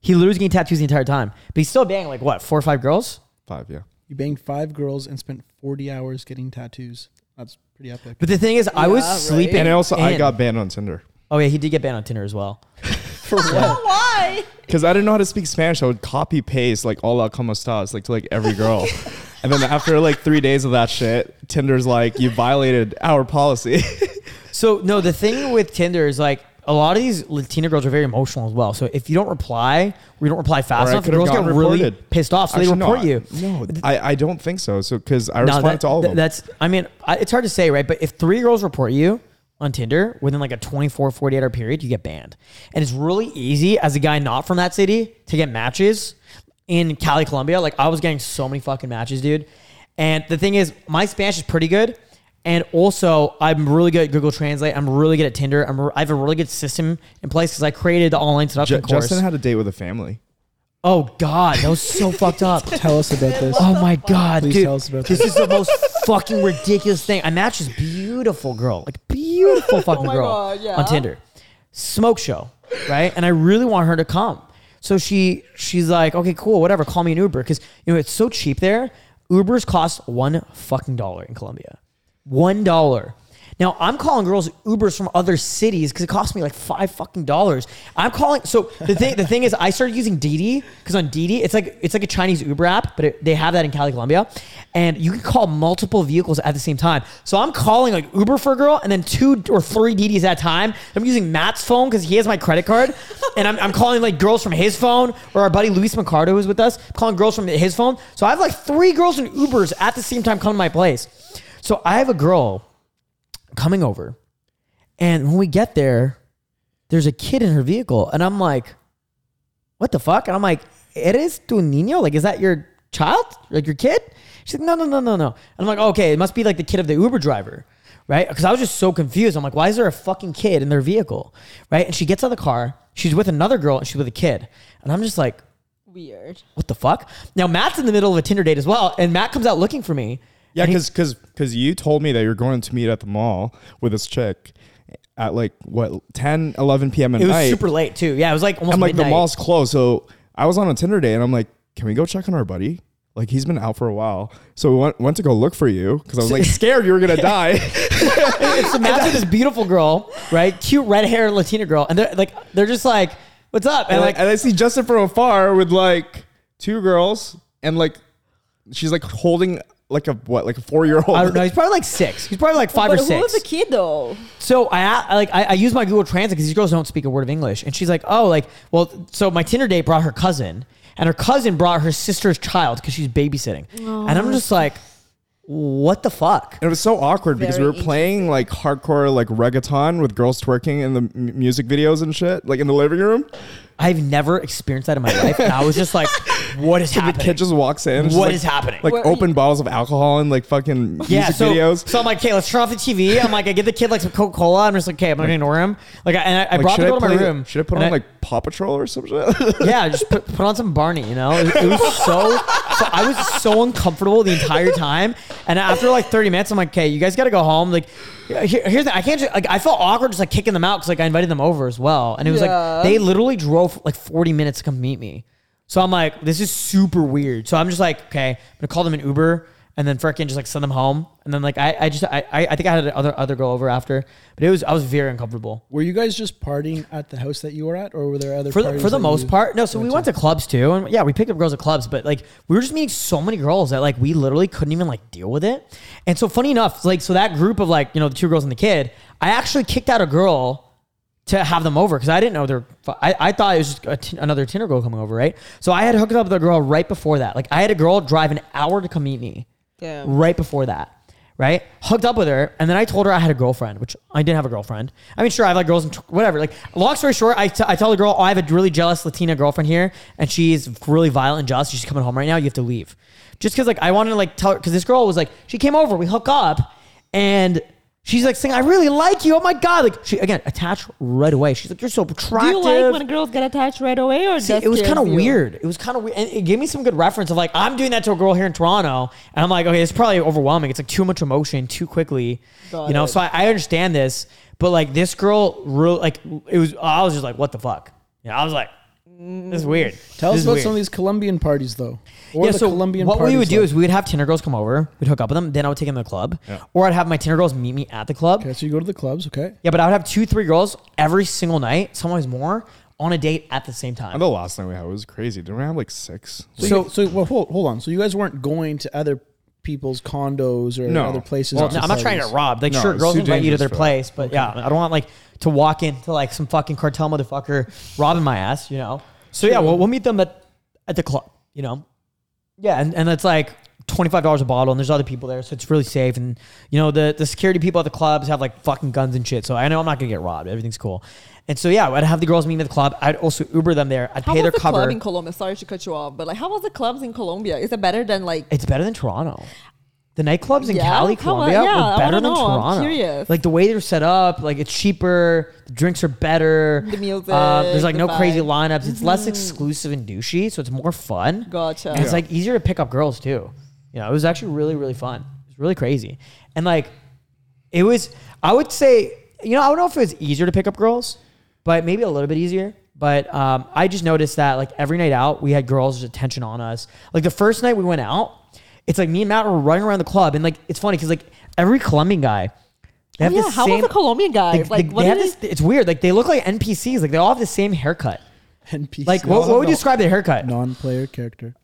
He literally was getting tattoos the entire time, but he's still banging like what four or five girls. Five, yeah. You banged five girls and spent forty hours getting tattoos. That's pretty epic. But the thing is, I was Yeah, right. sleeping. And also, I in. got banned on Tinder Oh yeah, he did get banned on Tinder as well. <laughs> For what? <laughs> Why? because I didn't know how to speak Spanish. I would copy paste like "Hola, cómo estás" like to like every girl. <laughs> and then after like three days of that shit, Tinder's like, "You violated our policy." So no, the thing with Tinder is like a lot of these Latina girls are very emotional as well. So if you don't reply, or you don't reply fast Or enough, the girls get gotten really pissed off, so Actually, they report no, you. No, I, I don't think so. So because I No, responded that- to all of them. That's, I mean, I, it's hard to say, right? But if three girls report you on Tinder within like a 24, 48 hour period, you get banned. And it's really easy as a guy not from that city to get matches in Cali, Colombia. Like I was getting so many fucking matches, dude. And the thing is, my Spanish is pretty good. And also, I'm really good at Google Translate. I'm really good at Tinder. I'm, re- I have a really good system in place because I created the online seduction Ju- course. Justin had a date with a family. oh God, that was so <laughs> fucked up. Tell us about this. Oh my god, Please dude! tell us about this is the most fucking ridiculous thing. I matched this beautiful girl, like beautiful <laughs> oh fucking my girl God, yeah. on Tinder, smoke show, right? And I really want her to come. So she she's like, okay, cool, whatever. Call me an Uber because you know it's so cheap there. Ubers cost one fucking dollar in Colombia, one dollar. Now I'm calling girls Ubers from other cities because it cost me like five fucking dollars. I'm calling. So the thing, the thing is, I started using Didi because on Didi, it's like it's like a Chinese Uber app, but it, they have that in Cali, Colombia, and you can call multiple vehicles at the same time. So I'm calling like Uber for a girl, and then two or three Didis at a time. I'm using Matt's phone because he has my credit card, <laughs> and I'm, I'm calling like girls from his phone or our buddy Luis Mercado who's with us, calling girls from his phone. So I have like three girls in Ubers at the same time coming to my place. So I have a girl coming over. And when we get there, there's a kid in her vehicle. And I'm like, what the fuck? And I'm like, eres tu niño? Like, is that your child? Like your kid? She's like, no, no, no, no, no. And I'm like, okay, it must be like the kid of the Uber driver. Right? Because I was just so confused. I'm like, why is there a fucking kid in their vehicle? Right? And she gets out of the car. She's with another girl and she's with a kid. And I'm just like, Weird. what the fuck? Now Matt's in the middle of a Tinder date as well. And Matt comes out looking for me. Yeah, because because because you told me that you're going to meet at the mall with this chick at like what 10, 11 p.m. at it was night. super late too. Yeah, it was like almost I'm like midnight. the mall's closed, so I was on a Tinder day, and I'm like, can we go check on our buddy? Like he's been out for a while, so we went, went to go look for you because I was like <laughs> scared you were gonna die. <laughs> a match this beautiful girl, right? Cute red hair Latina girl, and they're like, they're just like, "What's up?" And like, and I see Justin from afar with like two girls, and like she's like holding like a what, like a four year old. I don't know. He's probably like six. He's probably like five but or who six. was the kid though? So I like I, I use my Google Translate because these girls don't speak a word of English, and she's like, "Oh, like well." So my Tinder date brought her cousin, and her cousin brought her sister's child because she's babysitting, and I'm just like, "What the fuck?" And it was so awkward because we Very were playing like hardcore like reggaeton with girls twerking in the m- music videos and shit, like in the living room. I've never experienced that in my life, and I was just like, "What is <laughs> The happening?" kid just walks in. What What is is happening? Like Where- open bottles of alcohol and like fucking Yeah, music so, videos. so I'm like, okay, let's turn off the TV. I'm like, I get the kid like some Coca Cola. I'm just like, okay, I'm not gonna ignore him. Like, I, and I, I Like, brought the should girl to my room. Should I put and on like Paw Patrol or some shit? <laughs> yeah, just put, put on some Barney. You know, it, it was so, so. I was so uncomfortable the entire time, And after like 30 minutes, I'm like, okay, you guys got to go home. Like, here, here's the, I can't just, like, I felt awkward just like kicking them out because like I invited them over as well. And it was Yeah. like, they literally drove like 40 minutes to come meet me. So I'm like, this is super weird. So I'm just like, okay, I'm gonna call them an Uber and then freaking just like send them home. And then like I, I just I, I I think I had other other girl over after, but it was I was very uncomfortable. Were you guys just partying at the house that you were at, or were there other For the, for the most part, no. So we went went to clubs too, and yeah, we picked up girls at clubs. But like, we were just meeting so many girls that like we literally couldn't even like deal with it. And so funny enough, like so that group of like you know the two girls and the kid, I actually kicked out a girl to have them over because I didn't know they're. I, I thought it was just t- another Tinder girl coming over, right? So I had hooked up with a girl right before that. Like I had a girl drive an hour to come meet me Yeah. right before that. Right, hooked up with her, and then I told her I had a girlfriend, which I didn't have a girlfriend. I mean, sure, I have like girls and whatever. Like, long story short, I, t- I tell the girl, oh, I have a really jealous Latina girlfriend here, and she's really violent and jealous. She's coming home right now. You have to leave, just because like I wanted to like tell her because this girl was like she came over, we hook up, and she's like saying, "I really like you." Oh my god! Like she again attached right away. She's like, "You're so attractive." Do you like when girls get attached right away, or See, it was kind of weird. It was kind of weird. And it gave me some good reference of like, I'm doing that to a girl here in Toronto. And I'm like, okay, it's probably overwhelming. It's like too much emotion too quickly. Got you know, it. so I, I understand this. But like this girl, real like, it was, I was just like, what the fuck? Yeah, I was like, this is weird. Tell This us about weird. some of these Colombian parties, though. Or yeah, the so Colombian what we would do like. is we would have Tinder girls come over, we'd hook up with them, then I would take them to the club, or I'd have my Tinder girls meet me at the club. Okay, so you go to the clubs, okay? Yeah, but I would have two, three girls every single night, sometimes more, on a date at the same time. And the last night we had was crazy. Didn't we have like six? So, So- so well, hold, hold on. So you guys weren't going to other people's condos or No. other places? Well, no, I'm not trying to rob. Like, No, sure, it's girls too invite you to dangerous their for that. place, but yeah, I don't want like to walk into like some fucking cartel motherfucker robbing my ass, you know. So yeah, we'll, we'll meet them at at the club, you know. Yeah, and, and it's like twenty five dollars a bottle, and there's other people there, so it's really safe. And you know, the the security people at the clubs have like fucking guns and shit, so I know I'm not gonna get robbed. Everything's cool. And so yeah, I'd have the girls meet me at the club. I'd also Uber them there. I'd How pay was their the cover. club in Colombia? Sorry to cut you off, but like, how was the clubs in Colombia? Is it better than like? It's better than Toronto. The nightclubs in Yeah? Cali, Colombia, yeah, were better than know. I'm Toronto. curious. Like the way they're set up, like it's cheaper. The drinks are better. The music, Um, there's like the no crazy lineups. It's less exclusive and douchey, so it's more fun. Gotcha. And it's like easier to pick up girls too. You know, it was actually really, really fun. It was really crazy. And like, it was, I would say, you know, I don't know if it was easier to pick up girls, but maybe a little bit easier. But um, I just noticed that like every night out, we had girls' attention on us. Like the first night we went out, it's like me and Matt were running around the club, and like it's funny because like every Colombian guy, they Oh, have yeah, the how same. was the Colombian guys? they- like, they- what they have this, it's weird. Like they look like NPCs. Like they all have the same haircut. NPC. Like what, what would you describe their haircut? Non-player character.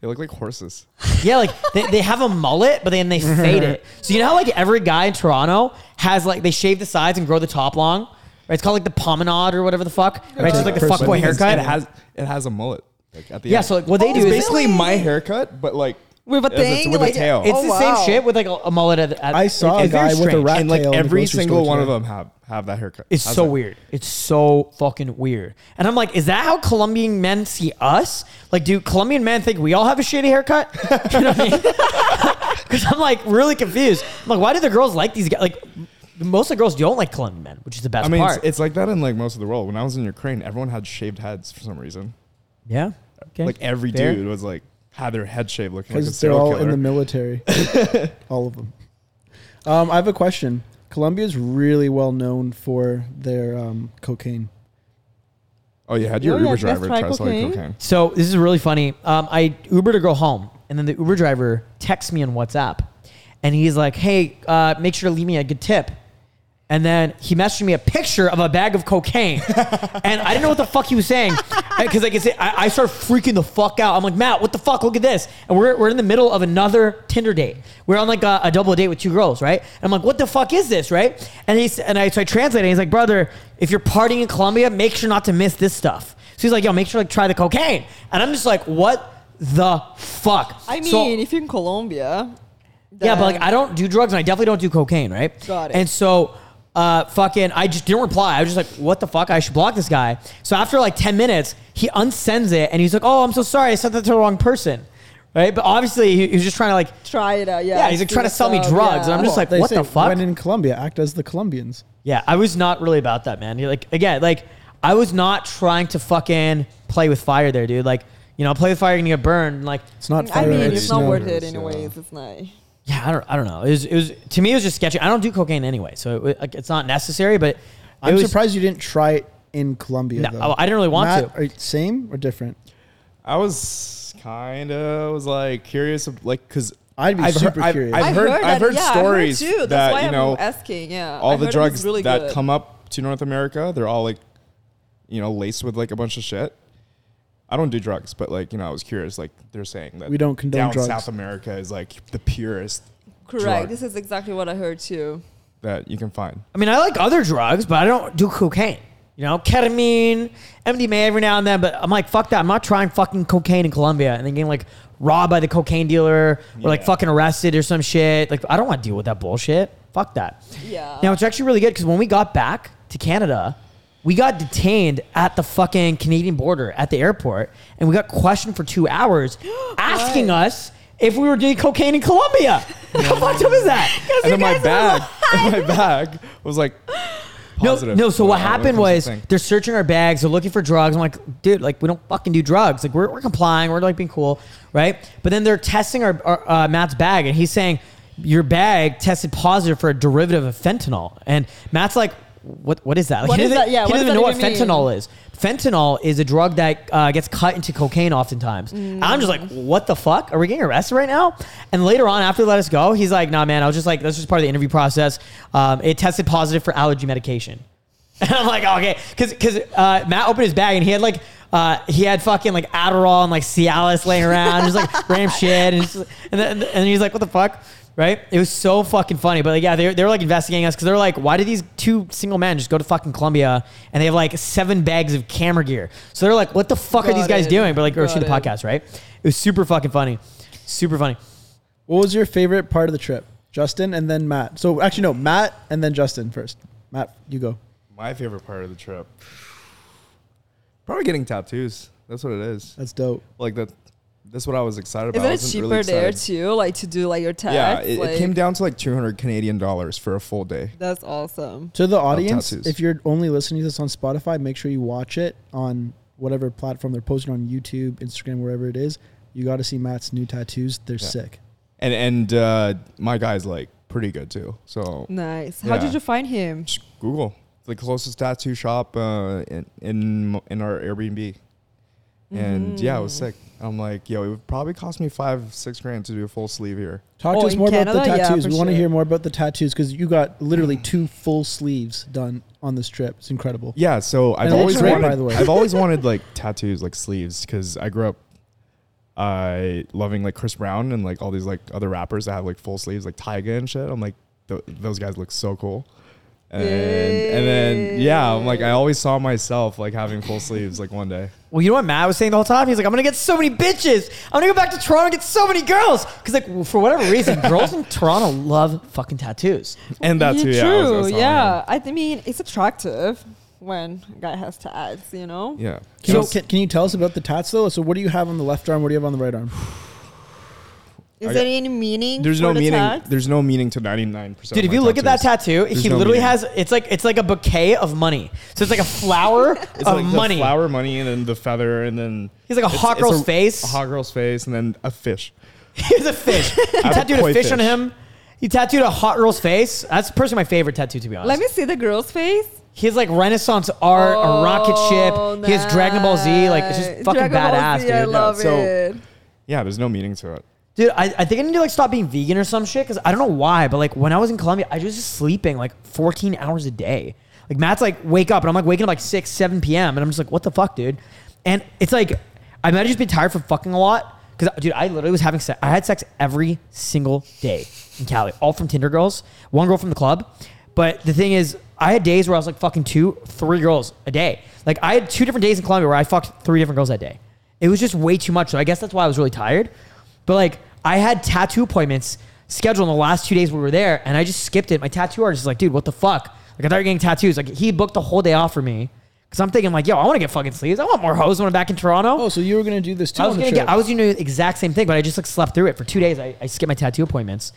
They look like horses. Yeah, like they, they have a mullet, but then they fade it. So you know how like every guy in Toronto has like they shave the sides and grow the top long. Right? It's called like the promenade or whatever the fuck. Right? It's just like the Person. fuckboy Because haircut. It has it has a mullet. Like at the yeah. end. So like what they oh, do it's is basically my haircut, but like With a as it's thing, with like- a tail. it's Oh, the wow. same shit with like a, a mullet. At, at, I saw it's a guy very with a strange. rat and like tail in the every grocery single one of today. them have have that haircut. It's Has so it. weird. It's so fucking weird. And I'm like, is that how Colombian men see us? Like, do Colombian men think we all have a shitty haircut? <laughs> you know what I mean? <laughs> Because I'm like really confused. I'm like, why do the girls like these guys? Like, most of the girls don't like Colombian men, which is the best I mean, it's, part. it's like that in like most of the world. When I was in Ukraine, everyone had shaved heads for some reason. yeah. Okay. Like every Fair. dude was like had their head shaved, looking like a Because they're all killer. in the military. <laughs> all of them. Um, I have a question. Colombia is really well known for their um, cocaine. oh, you had your Oh, yeah, Uber let's driver try try selling cocaine. cocaine. So this is really funny. Um, I Uber to go home, and then the Uber driver texts me on WhatsApp, and he's like, "Hey, uh, make sure to leave me a good tip." And then he messaged me a picture of a bag of cocaine, <laughs> and I didn't know what the fuck he was saying because like I said, I, I started freaking the fuck out. I'm like, Matt, what the fuck? Look at this, and we're, we're in the middle of another Tinder date. We're on like a, a double date with two girls, right? And I'm like, what the fuck is this, right? And he's and I so I translate, and he's like, brother, if you're partying in Colombia, make sure not to miss this stuff. So he's like, yo, make sure like try the cocaine, and I'm just like, what the fuck? I mean, So- if you're in Colombia, yeah, but like I don't do drugs and I definitely don't do cocaine, right? Got it. And so uh fucking I just didn't reply. I was just like, what the fuck? I should block this guy. So after like 10 minutes, he unsends it and he's like, Oh, I'm so sorry, I sent that to the wrong person. Right? But obviously he, he was just trying to like try it out. Yeah, Yeah, he's like trying to sell me up, drugs, and I'm just yeah. like, They what say the fuck? When in Colombia, act as the Colombians. Yeah, I was not really about that, man. You're like again, like I was not trying to fucking play with fire there, dude. Like, you know, play with fire, you're gonna get burned. Like, It's not I mean, it's it's not worth it Yeah. anyways. It's not. Yeah, I don't, I don't know. It was, it was to me, it was just sketchy. I don't do cocaine anyway, so it, like, it's not necessary. But I'm was, surprised you didn't try it in Colombia. No, though. I didn't really want Matt, to. Are you same or different? I was kind of was like curious, of, like because I'd be I've heard- super I've- curious. I've heard- that, I've heard yeah, stories I heard too. That's that, why you I'm know, asking. Yeah, all I the heard drugs really that good. come up to North America, they're all like, you know, laced with like a bunch of shit. I don't do drugs, but like you know, I was curious. Like they're saying that We don't condone down drugs. South America is like the purest Correct. drug. This is exactly what I heard too. that you can find. I mean, I like other drugs, but I don't do cocaine. You know, ketamine, MDMA every now and then. But I'm like, fuck that. I'm not trying fucking cocaine in Colombia and then getting like robbed by the cocaine dealer or like fucking arrested or some shit. Like, I don't want to deal with that bullshit. Fuck that. Yeah. Now it's actually really good because when we got back to Canada, we got detained at the fucking Canadian border at the airport, and we got questioned for two hours, <gasps> asking us if we were doing cocaine in Colombia. <laughs> How fucked up is that? <laughs> And then my bag, <laughs> and my bag was like positive. No, no. So uh, what when happened comes to was thing. they're searching our bags. They're looking for drugs. I'm like, dude, like we don't fucking do drugs. Like we're, we're complying. We're like being cool, right? But then they're testing our, our uh, Matt's bag, and he's saying your bag tested positive for a derivative of fentanyl. And Matt's like, what? What is that? Like, What he is doesn't- that? Yeah, he what doesn't even know what even fentanyl is. Fentanyl is a drug that uh, gets cut into cocaine oftentimes. And I'm just like, what the fuck? Are we getting arrested right now? And later on, after they let us go, he's like, nah, man, I was just like, that's just part of the interview process. Um, it tested positive for allergy medication. <laughs> And I'm like, okay, because because uh, Matt opened his bag and he had like uh, he had fucking like Adderall and like Cialis laying around, just like random <laughs> shit, and, just, and then and he's like, what the fuck, right? It was so fucking funny, but like, yeah, they they were like investigating us because they're like, why did these two single men just go to fucking Colombia and they have like seven bags of camera gear? So they're like, what the fuck are these guys it. doing? But like, or shoot the Got it. podcast, right? It was super fucking funny, super funny. What was your favorite part of the trip? Justin and then Matt. So actually, no, Matt and then Justin first. Matt, you go. my favorite part of the trip, <sighs> probably getting tattoos. That's what it is. That's dope. Like that. That's what I was excited about. I Isn't it wasn't cheaper really there too? Like to do like your tax? Yeah, it, like, it came down to like 200 Canadian dollars for a full day. That's awesome. To the audience, if you're only listening to this on Spotify, make sure you watch it on whatever platform they're posting on YouTube, Instagram, wherever it is. You got to see Matt's new tattoos. They're Yeah. sick. And and uh, my guy's like pretty good too. So Nice. How Yeah. did you find him? just Google the closest tattoo shop uh, in, in in our Airbnb. And yeah, it was Mm-hmm. sick. I'm like, yo, it would probably cost me five, six grand to do a full sleeve here. Talk Oh, to us in more about the Canada? Yeah, tattoos. we want to sure. hear more about the tattoos because you got literally two full sleeves done on this trip. It's incredible. Yeah, so I've And always great, wanted. by the way. I've always wanted like tattoos, like sleeves, because I grew up, uh, loving like Chris Brown and like all these like other rappers that have like full sleeves, like Tyga and shit. I'm like, th- those guys look so cool. And and then yeah, I'm like, I always saw myself like having full sleeves like one day. Well, you know what Matt was saying the whole time? He's like, I'm gonna get so many bitches. I'm gonna go back to Toronto and get so many girls. Because like for whatever reason, <laughs> girls in Toronto love fucking tattoos. And that Yeah, too, yeah. I was- I True. yeah. I th- mean, it's attractive when a guy has tags. You know. him. Yeah. So So- can, can you tell us about the tats though? So what do you have on the left arm? What do you have on the right arm? Is I there got- any meaning? To that? There's for no the meaning. tags? There's no meaning to 99. percent Dude, if you look at that tattoo, There's he no literally meaning. has it's like it's like a bouquet of money. So it's like a flower <laughs> It's of like money. the flower money and then the feather and then He's like a it's- hot it's girl's face. a hot girl's face and then a fish. <laughs> He's a fish. <laughs> He have a tattooed a koi fish, on him. He tattooed a hot girl's face. That's personally my favorite tattoo, to be honest. Let me see the girl's face. he has like Renaissance art, a rocket Oh, ship. He has Dragon Ball Z. Like it's just fucking Dragon badass, Z, dude. I love so- it. Yeah, there's no meaning to it. Dude, I, I think I need to like stop being vegan or some shit because I don't know why, but like when I was in Colombia, I was just sleeping like 14 hours a day. Like Matt's like wake up and I'm like waking up like 6, 7 p.m. and I'm just like, what the fuck, dude? And it's like I might have just been tired from fucking a lot because uh, dude, I literally was having sex. I had sex every single day in Cali, all from Tinder girls, one girl from the club. But the thing is, I had days where I was like fucking two, three girls a day. Like I had two different days in Colombia where I fucked three different girls that day. It was just way too much. So I guess that's why I was really tired. But like I had tattoo appointments scheduled in the last two days we were there, and I just skipped it. My tattoo artist is like, dude, what the fuck? Like I thought you were getting tattoos. Like he booked the whole day off for me. Cause I'm thinking like, yo, I want to get fucking sleeves. I want more hoes when I'm back in Toronto. Oh, so you were gonna do this too I was on the gonna get, I was gonna do the exact same thing, but I just like slept through it for two days. I, I skipped my tattoo appointments,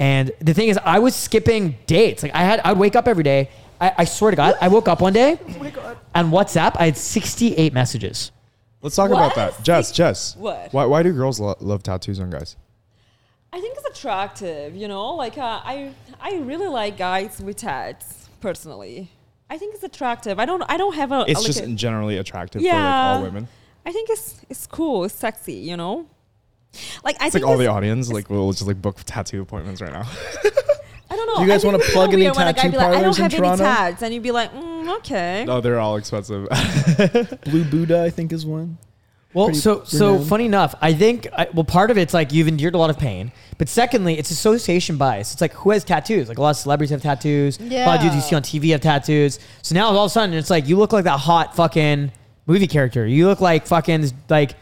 and the thing is, I was skipping dates. Like I had, I'd wake up every day. I, I swear to God, I woke up one day, oh on WhatsApp, I had 68 messages. Let's talk about that. Jess, Jess. What? Why, why do girls lo- love tattoos on guys? I think it's attractive, you know. Like uh, I, I really like guys with tats. Personally, I think it's attractive. I don't, I don't have a. It's like just a- generally attractive for like all women. I think it's it's cool, it's sexy, you know. Like I It's think like all the audience like will just like book tattoo appointments right now. <laughs> I don't know. Do you guys wanna plug kinda any weird when a guy tattoo be like, I don't parlors in have any Toronto? tats, and you'd be like, mm, okay. no, they're all expensive. <laughs> Blue Buddha, I think, is one. Well, Pretty so so renowned. funny enough, I think I, well part of it's like you've endured a lot of pain, but secondly, it's association bias. It's like who has tattoos? Like a lot of celebrities have tattoos. Yeah. A lot of dudes you see on TV have tattoos. So now all of a sudden it's like you look like that hot fucking movie character. You look like fucking like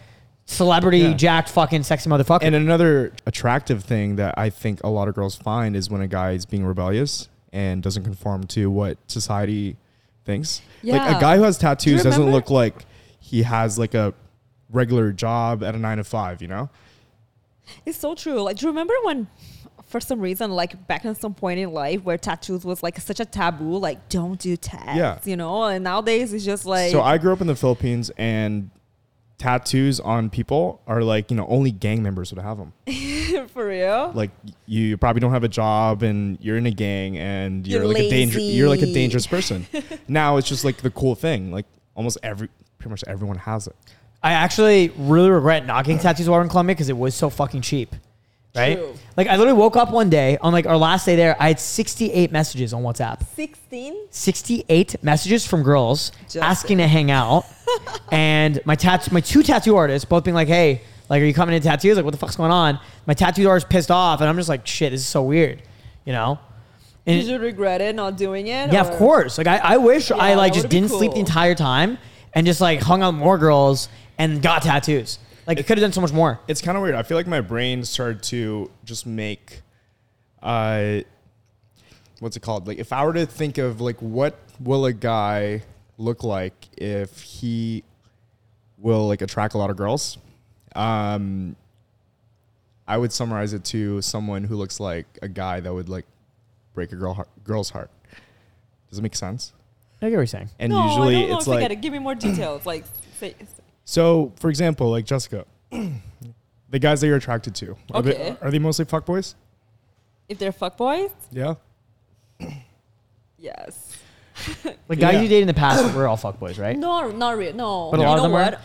celebrity Yeah. jacked fucking sexy motherfucker. and another attractive thing that I think a lot of girls find is when a guy is being rebellious and doesn't conform to what society thinks. Yeah. Like a guy who has tattoos doesn't look like he has like a regular job at a nine to five, you know? It's so true. Like, do you remember when, for some reason, like back in some point in life, where tattoos was like such a taboo, like don't do tats, Yeah. you know? And nowadays it's just like, so I grew up in the Philippines and tattoos on people are like, you know, only gang members would have them. <laughs> for real. Like you probably don't have a job and you're in a gang and you're, You're like a danger you're like a dangerous <laughs> person. now it's just like the cool thing. Like almost every pretty much everyone has it. I actually really regret not getting tattoos while we we're in Colombia because it was so fucking cheap. Right? True. Like I literally woke up one day on like our last day there, I had 68 messages on WhatsApp. 16? 68 messages from girls Justin. asking to hang out. <laughs> and my tat- my two tattoo artists both being like, hey, like, are you coming in tattoos? Like, what the fuck's going on? My tattoo artist pissed off, and I'm just like, shit, this is so weird, you know? And Did you regret it not doing it? yeah, of course. Like, I, I wish I like just didn't sleep the entire time and just like hung out with more girls and got tattoos. Like, it could have done so much more. It's kind of weird. I feel like my brain started to just make uh what's it called? Like if I were to think of like what will a guy look like if he will like attract a lot of girls? Um I would summarize it to someone who looks like a guy that would like break a girl heart, girl's heart. Does it make sense? I get what you're saying. And no, usually I don't know it's if I like get it. Give me more details. like, say, so for example, like Jessica, <clears throat> the guys that you're attracted to, are, Okay. they, are they mostly fuckboys? if they're fuckboys, Yeah. yes. <laughs> Like, guys Yeah. you dated in the past were all fuckboys, right? No, not really. No. But a you lot of know them are?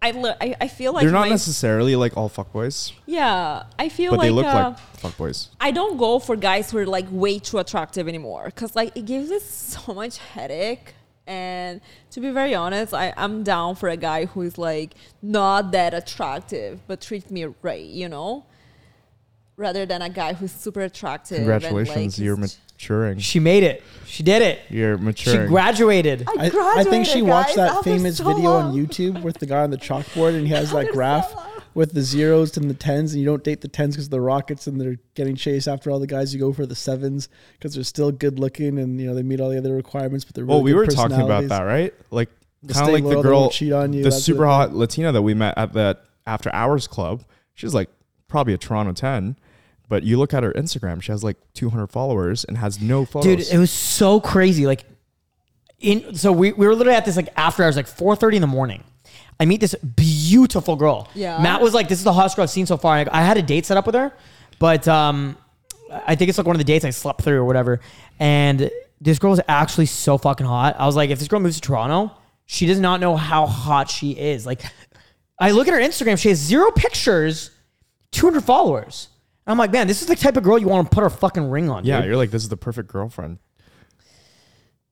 I, le- I I feel like They're not my- necessarily like all fuckboys, Yeah, I feel but like they look uh, like fuckboys. I don't go for guys who are like way too attractive anymore because like it gives us so much headache. And to be very honest, I, I'm down for a guy who is like not that attractive but treats me right, you know? Rather than a guy who's super attractive. and, Congratulations, like, you're maturing. She made it. She did it. You're maturing. She graduated. I, I, I think she graduated, watched guys, that famous so video on. YouTube with the guy on the chalkboard and he has <laughs> that After so graph long. With the zeros and the tens and you don't date the tens because the rockets and they're getting chased after all the guys you go for the sevens because they're still good looking and you know they meet all the other requirements but they're oh, really well, we good were talking about that, right? Like kind of stay like the loyal, they girl, cheat on you, the super sort of hot Latina that we met at that after hours club. She's like probably a Toronto ten, but you look at her Instagram, she has like 200 followers and has no photos. Dude, it was so crazy. Like, in so we, we were literally at this like after hours, like four thirty in the morning. I meet this beautiful girl. Yeah. Matt was like, "This is the hottest girl I've seen so far." I, I had a date set up with her, but um, I think it's like one of the dates I slept through or whatever. And this girl is actually so fucking hot. I was like, if this girl moves to Toronto, she does not know how hot she is. Like, I look at her Instagram; she has zero pictures, two hundred followers. I'm like, man, this is the type of girl you want to put her fucking ring on. yeah, dude. you're like this is the perfect girlfriend.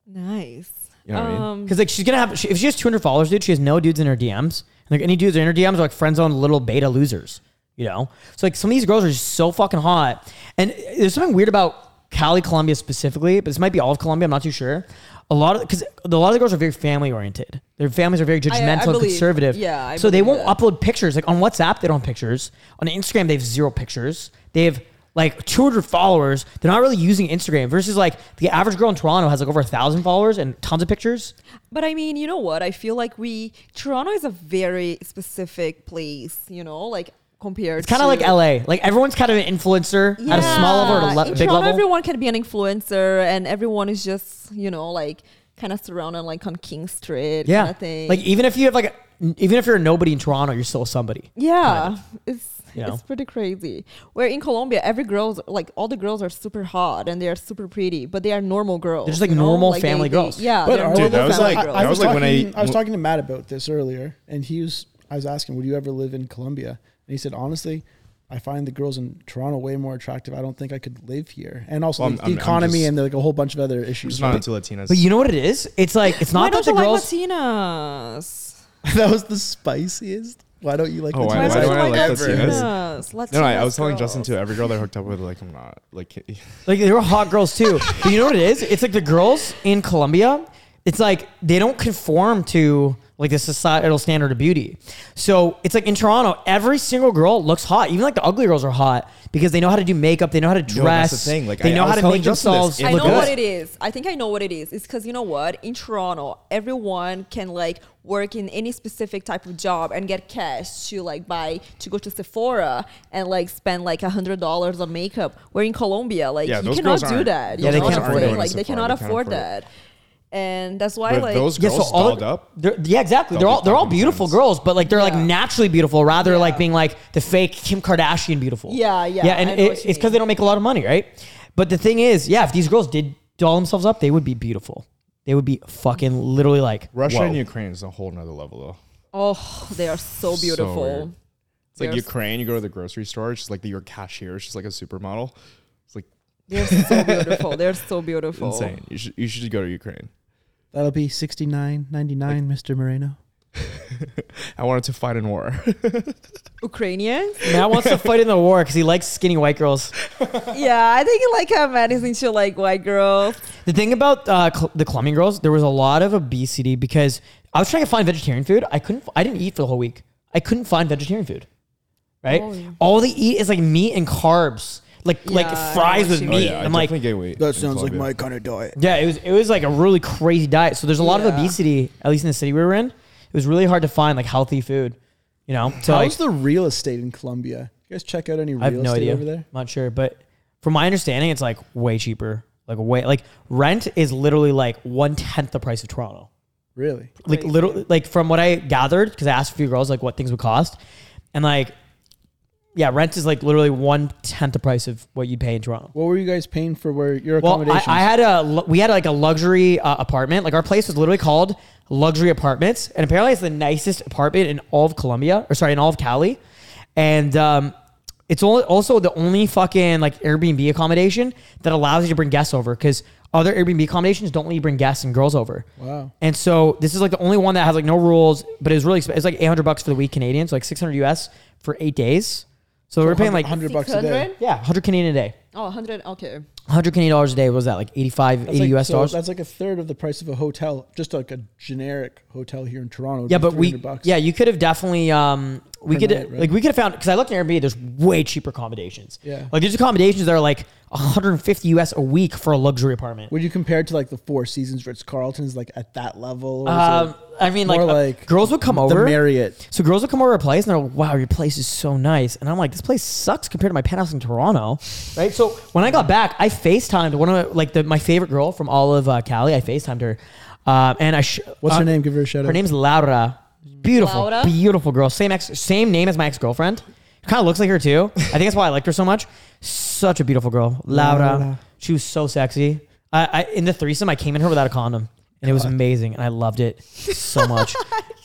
Nice. You know what I mean? um, Because like she's gonna have she, if she has 200 followers, dude, she has no dudes in her DMs. Like any dudes in her DMs are like friend zone little beta losers. You know, so like some of these girls are just so fucking hot. And there's something weird about Cali, Colombia specifically, but this might be all of Colombia, I'm not too sure. A lot of because a lot of the girls are very family oriented. Their families are very judgmental and believe- conservative. yeah, I so they believe won't that. upload pictures. Like on WhatsApp, they don't have pictures. On Instagram, they have zero pictures. They have like 200 followers. They're not really using Instagram. Versus like the average girl in Toronto has like over a thousand followers and tons of pictures. But I mean, you know what? I feel like we Toronto is a very specific place. You know, like compared. It's kind of like LA. Like everyone's kind of an influencer at a small level or a Yeah, le- big Toronto, level. Everyone can be an influencer, and everyone is just you know like kind of surrounded like on King Street. yeah. kind of thing. Like even if you have like, a, even if you're a nobody in Toronto, you're still somebody. yeah, it's You know? It's pretty crazy. Where in Colombia, every girl's like all the girls are super hot and they are super pretty, but they are normal girls. They're just like you know? normal they- family they- girls. Yeah, But Dude, that was like- girls. that I was, was like when talking, I- I was talking to Matt about this earlier, and he was. I was asking, would you ever live in Colombia? And he said, honestly, I find the girls in Toronto way more attractive. I don't think I could live here, and also Well, like, I'm- the I'm economy just- and like a whole bunch of other I'm issues. just not into Latinas. But you know what it is? It's like it's Why not that don't the you girls. like Latinas? <laughs> that was the spiciest. Why don't you like? Oh, why- Latinas? why don't I like Latinas? Latinas? Latinas no, no, I was telling girls. Justin too. Every girl that I hooked up with, like, I'm not like. <laughs> Like they were hot girls too. <laughs> but you know what it is? It's like the girls in Colombia. It's like they don't conform to like the societal standard of beauty. So it's like in Toronto, every single girl looks hot. Even like the ugly girls are hot because they know how to do makeup. They know how to Yo, dress. that's the thing. Like, they I- know I how to make Justin this. themselves I know good. what it is. I think I know what it is. It's because you know what? In Toronto, everyone can like work in any specific type of job and get cash to like buy to go to Sephora and like spend like a hundred dollars on makeup. Where in Colombia, like Yeah, you cannot do that. Yeah, You they know can't what I'm afford saying? it. Like they Sephora, cannot they can't afford afford that. And that's why But like those Yeah, girls so all dolled up. they're- yeah, exactly. They'll They're be all they're all fucking beautiful intense. girls, but like they're like Yeah. naturally beautiful rather Yeah. like being like the fake Kim Kardashian beautiful. Yeah, yeah, yeah. And I know it, you it's because mean. they don't make a lot of money, right? But the thing is, yeah, if these girls did doll themselves up, they would be beautiful. They would be fucking literally like Russia whoa. and Ukraine is a whole nother level though. oh, they are so So beautiful. weird. It's like They're- Ukraine. You go to the grocery store. It's just like the, your cashier. It's just like a supermodel. It's like They're so beautiful. They're so <laughs> beautiful. insane. You should you should go to Ukraine. That'll be sixty nine ninety nine, Mr. Moreno. <laughs> I wanted to fight in war. <laughs> Ukrainian? Matt wants to <laughs> fight in the war because he likes skinny white girls. yeah, I think he like how Matt is into like white girls. The thing about uh, cl- the Colombian girls, there was a lot of obesity because I was trying to find vegetarian food. I couldn't. I didn't eat for the whole week. I couldn't find vegetarian food. Right. Oh, yeah. All they eat is like meat and carbs, like like Yeah, I know fries what with you meat. mean. Oh, I I'm like, definitely gain weight. That in sounds like Colombia. my kind of diet. yeah, it was it was like a really crazy diet. So there's a lot of Yeah. obesity, at least in the city we were in. It was really hard to find like healthy food. You know. So like, How's the real estate in Colombia? You guys check out any real I have no estate idea. over there? I'm not sure, but from my understanding, it's like way cheaper. Like way like rent is literally like one tenth the price of Toronto. Really? like Crazy. little like from what I gathered because I asked a few girls like what things would cost, and like yeah, rent is like literally one tenth the price of what you'd pay in Toronto. What were you guys paying for where your Well, I, accommodations? I had a we had like a luxury uh, apartment. Like our place was literally called Luxury Apartments, and apparently it's the nicest apartment in all of Colombia, or sorry, in all of Cali, and um, it's only, also the only fucking like Airbnb accommodation that allows you to bring guests over because other Airbnb accommodations don't let you bring guests and girls over. wow. And so this is like the only one that has like no rules, but it was really expensive. It's like 800 bucks for the week Canadian, so like 600 US for eight days. So, we we're paying like 100 bucks a day. yeah, 100 Canadian a day. Oh, 100. Okay. 100 Canadian dollars a day. What was that like 85, That's 80 like, US so dollars? That's like a third of the price of a hotel, just like a generic hotel here in Toronto. Yeah, but we bucks. yeah, you could have definitely um we Per could night, right? like we could have found because I looked at Airbnb. There's way cheaper accommodations. Yeah. like there's accommodations that are like 150 US a week for a luxury apartment. Would you compare it to like the Four Seasons Ritz Carlton's like at that level? Or Um, I mean, like, more uh, like girls would come over. the over. Marriott? So girls would come over to a place and they're like, wow, your place is so nice. And I'm like, this place sucks compared to my penthouse in Toronto. Right. So when I got back, I FaceTimed one of my, like the, my favorite girl from all of uh, Cali. I FaceTimed her. Uh, and I, sh- What's uh, her name? Give her a shout Her out. Her name's Laura. Beautiful, Laura? beautiful girl. Same ex, same name as my ex girlfriend. Kind of looks like her too. I think that's why I liked her so much. Such a beautiful girl, Laura. Laura. She was so sexy. I, I in the threesome, I came in her without a condom, and it was amazing, and I loved it so much.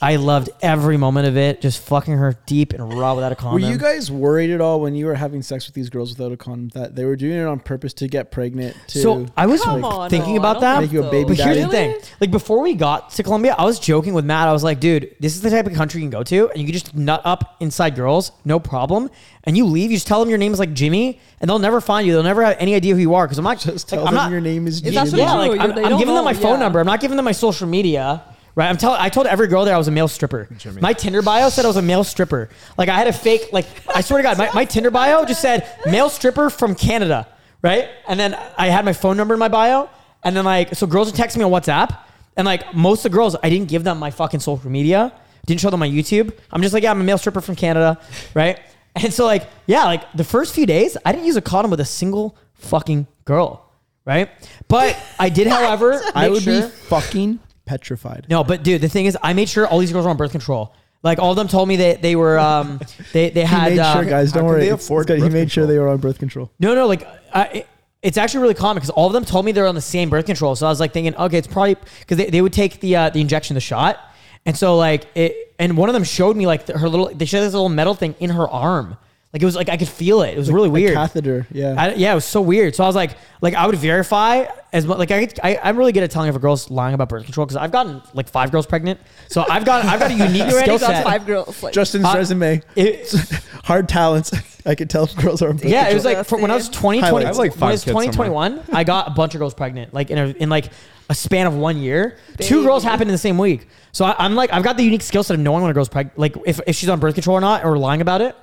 I loved every moment of it. Just fucking her deep and raw without a condom. Were you guys worried at all when you were having sex with these girls without a condom that they were doing it on purpose to get pregnant? To So I was Come like, on, thinking no, about don't that. think Make you a so. baby But here's the thing: like before we got to Colombia, I was joking with Matt. I was like, "Dude, this is the type of country you can go to, and you can just nut up inside girls, no problem. And you leave, you just tell them your name is like Jimmy, and they'll never find you. They'll never have any idea who you are because I'm not just like, tell I'm them not, your name is Jimmy. actually yeah, like I'm, they I'm don't giving them my phone yeah. number. I'm not giving them my social media. Right, I'm telling. I told every girl that I was a male stripper. Jimmy. My Tinder bio said I was a male stripper. Like I had a fake. Like I swear to God, my, my Tinder bio just said male stripper from Canada. Right, and then I had my phone number in my bio, and then like so girls would text me on WhatsApp, and like most of the girls, I didn't give them my fucking social media. Didn't show them my YouTube. I'm just like, yeah, I'm a male stripper from Canada, right? And so like, yeah, like the first few days, I didn't use a condom with a single fucking girl, right? But I did, <laughs> however, I make would sure- be fucking petrified. no, but dude, the thing is, I made sure all these girls were on birth control. Like all of them told me that they were um they they He had made uh, sure, guys. Don't worry. they afford. He birth made sure they were on birth control. No, no, like I, it- it's actually really common because all of them told me they're on the same birth control. So I was like thinking, okay, it's probably because they, they would take the uh, the injection, the shot, and so like it, and one of them showed me like her little they showed this little metal thing in her arm, like it was like I could feel it. It was really A weird. catheter. Yeah. I, yeah, it was so weird. So I was like, like I would verify as much. Like I, I, I'm really good at telling if a girl's lying about birth control because I've gotten like five girls pregnant. So I've got, I've got a unique <laughs> You already skill got set. five girls. Like, Justin's Uh, resume. It- <laughs> Hard talents. <laughs> I could tell if girls are on birth yeah, it was like for, when I was 20, Highlights. 20 I have, like, when five it was kids somewhere. 2021, I got a bunch of girls pregnant, like in a, in like a span of one year. Two girls happened in the same week. So I, I'm like, I've got the unique skill set of knowing when a girl's pregnant, like if, if she's on birth control or not, or lying about it.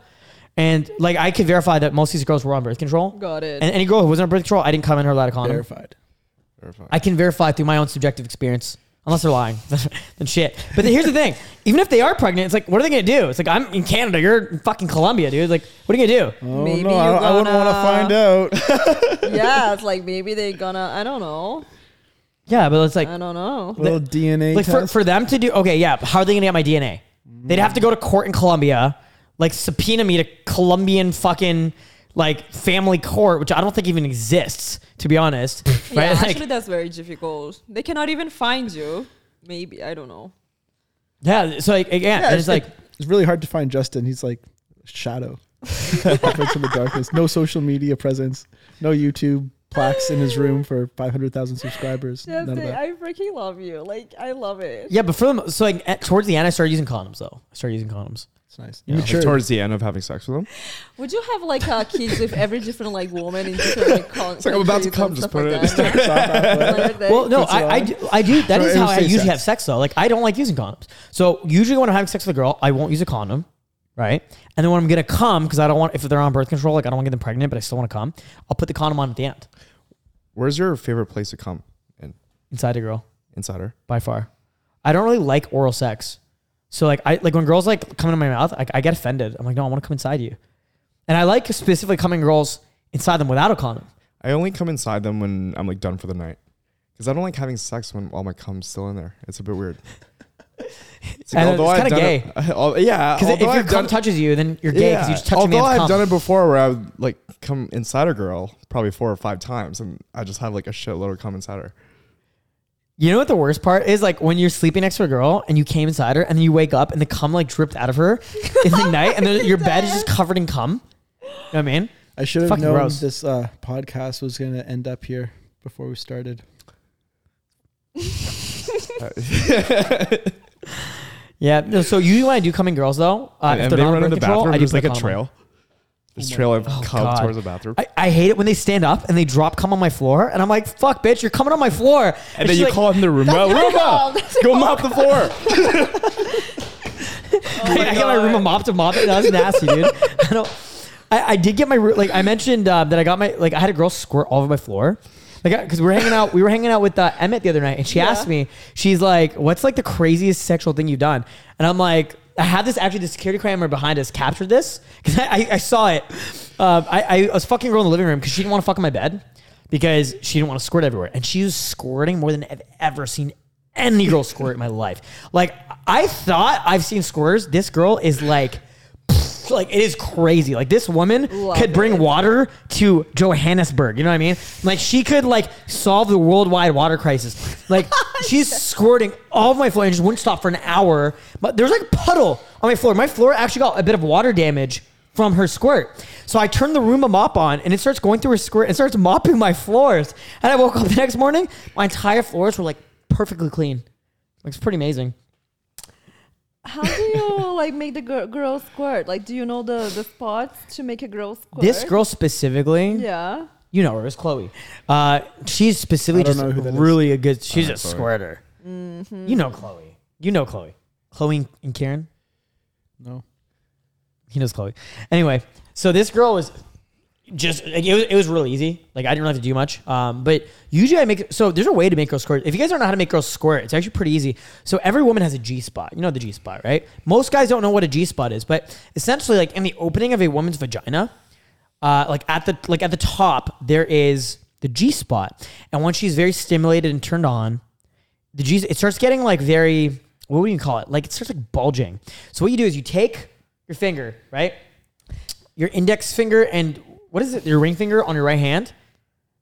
And like I could verify that most of these girls were on birth control. Got it. And any girl who wasn't on birth control, I didn't come in her without a condom. verified. verified. I can verify through my own subjective experience. Unless they're lying, <laughs> then shit. But then here's the thing: even if they are pregnant, it's like, what are they gonna do? It's like I'm in Canada, you're in fucking Colombia, dude. Like, what are you gonna do? Oh Maybe no, you're I, I wouldn't want to find out. <laughs> <laughs> yeah, it's like maybe they're gonna. I don't know. Yeah, but it's like, I don't know. little DNA like for, test. for them to do. Okay, yeah. but How are they gonna get my DNA? They'd have to go to court in Colombia, like subpoena me to Colombian fucking like family court, which I don't think even exists, to be honest. <laughs> Yeah, right? Like, actually, that's very difficult. They cannot even find you. Maybe I don't know. yeah. So like, again, yeah, and it's like. it's really hard to find Justin. He's like shadow. <laughs> Operates in the darkness. No social media presence. No YouTube plaques in his room for 500,000 subscribers. None of that. I freaking love you. Like I love it. Yeah, but for them, so like at, towards the end, I started using condoms though. I started using condoms. It's nice. Yeah. You Like, towards the end of having sex with them. Would you have like uh, kids with every different like woman in different like <laughs> con- It's like, I'm about to come, just put like it- that? Like that. Well, no, I, I, do, I do. That So is how I usually sex. have sex though. Like I don't like using condoms. So usually when I'm having sex with a girl, I won't use a condom, right? And then when I'm gonna come, because I don't want if they're on birth control, like I don't want to get them pregnant, but I still want to come. I'll put the condom on at the end Where's your favorite place to come in inside a girl inside her? by far. I don't really like oral sex. So like I like when girls like come into my mouth, I, I get offended. I'm like, no, I want to come inside you. And I like specifically coming girls inside them without a condom. I only come inside them when I'm like done for the night. Because I don't like having sex when all my cum's still in there. It's a bit weird. It's And it's I've kinda gay. It, <laughs> al- yeah, Because if your I've cum touches you, then you're gay because you just touch although a I've cum. done it before where I would like come inside a girl probably four or five times and I just have like a shitload of cum inside her. You know what the worst part is? Like when you're sleeping next to a girl and you came inside her and then you wake up and the cum like dripped out of her <laughs> in the night and then your bed is just covered in cum. You know what I mean? I should have known gross. this uh, podcast was going to end up here before we started. <laughs> <laughs> Yeah. No, so usually when I do coming girls though, uh, and if and they're they not on run in birth the control, bathroom. I do There's put like a condom on. trail. There's a trail of Oh, cum God. towards the bathroom. I, I hate it when they stand up and they drop cum on my floor and I'm like, fuck, bitch, you're coming on my floor. and then she's you like, call in the room. Well, Roomba, <laughs> go mop the floor. <laughs> I, I get my Roomba mop to mop it. That was nasty, dude. I don't. I, I did get my roo- like I mentioned uh, that I got my like I had a girl squirt all over my floor. Like, because we were hanging out, we were hanging out with uh, Emmett the other night, and she asked me, she's like, "What's like the craziest sexual thing you've done?" And I'm like, I had this actually, the security camera behind us captured this because I, I, I saw it. Um, I, I was fucking a girl in the living room because she didn't want to fuck in my bed because she didn't want to squirt everywhere, and she was squirting more than I've ever seen any girl squirt in my life. Like, I thought I've seen squirters. This girl is like. Like it is crazy. Like this woman Love could bring it. water to Johannesburg. You know what I mean? Like she could like solve the worldwide water crisis. Like <laughs> she's squirting all of my floor and just wouldn't stop for an hour. But there's like a puddle on my floor. My floor actually got a bit of water damage from her squirt. So I turned the Roomba mop on and it starts going through her squirt and starts mopping my floors. And I woke up the next morning, my entire floors were like perfectly clean. Like, it's pretty amazing. How do you like make the girl, girl squirt? Like, do you know the the spots to make a girl squirt? This girl specifically, Yeah. you know her, it's Chloe. Uh, she's specifically I don't just know who that is. really a good. She's a Chloe. squirter. Mm-hmm. You know Chloe. You know Chloe. Chloe and Karen. No. He knows Chloe. Anyway, so this girl was just like it was, it was really easy. Like I didn't really have to do much. Um, but usually I make so there's a way to make girls squirt. If you guys don't know how to make girls squirt, it's actually pretty easy. So every woman has a G spot. You know the G spot, right? Most guys don't know what a G spot is, but essentially like in the opening of a woman's vagina, uh, like at the like at the top there is the G spot, and once she's very stimulated and turned on, the G it starts getting like very what would you call it? Like it starts like bulging. So what you do is you take your finger, right? Your index finger and what is it? Your ring finger on your right hand.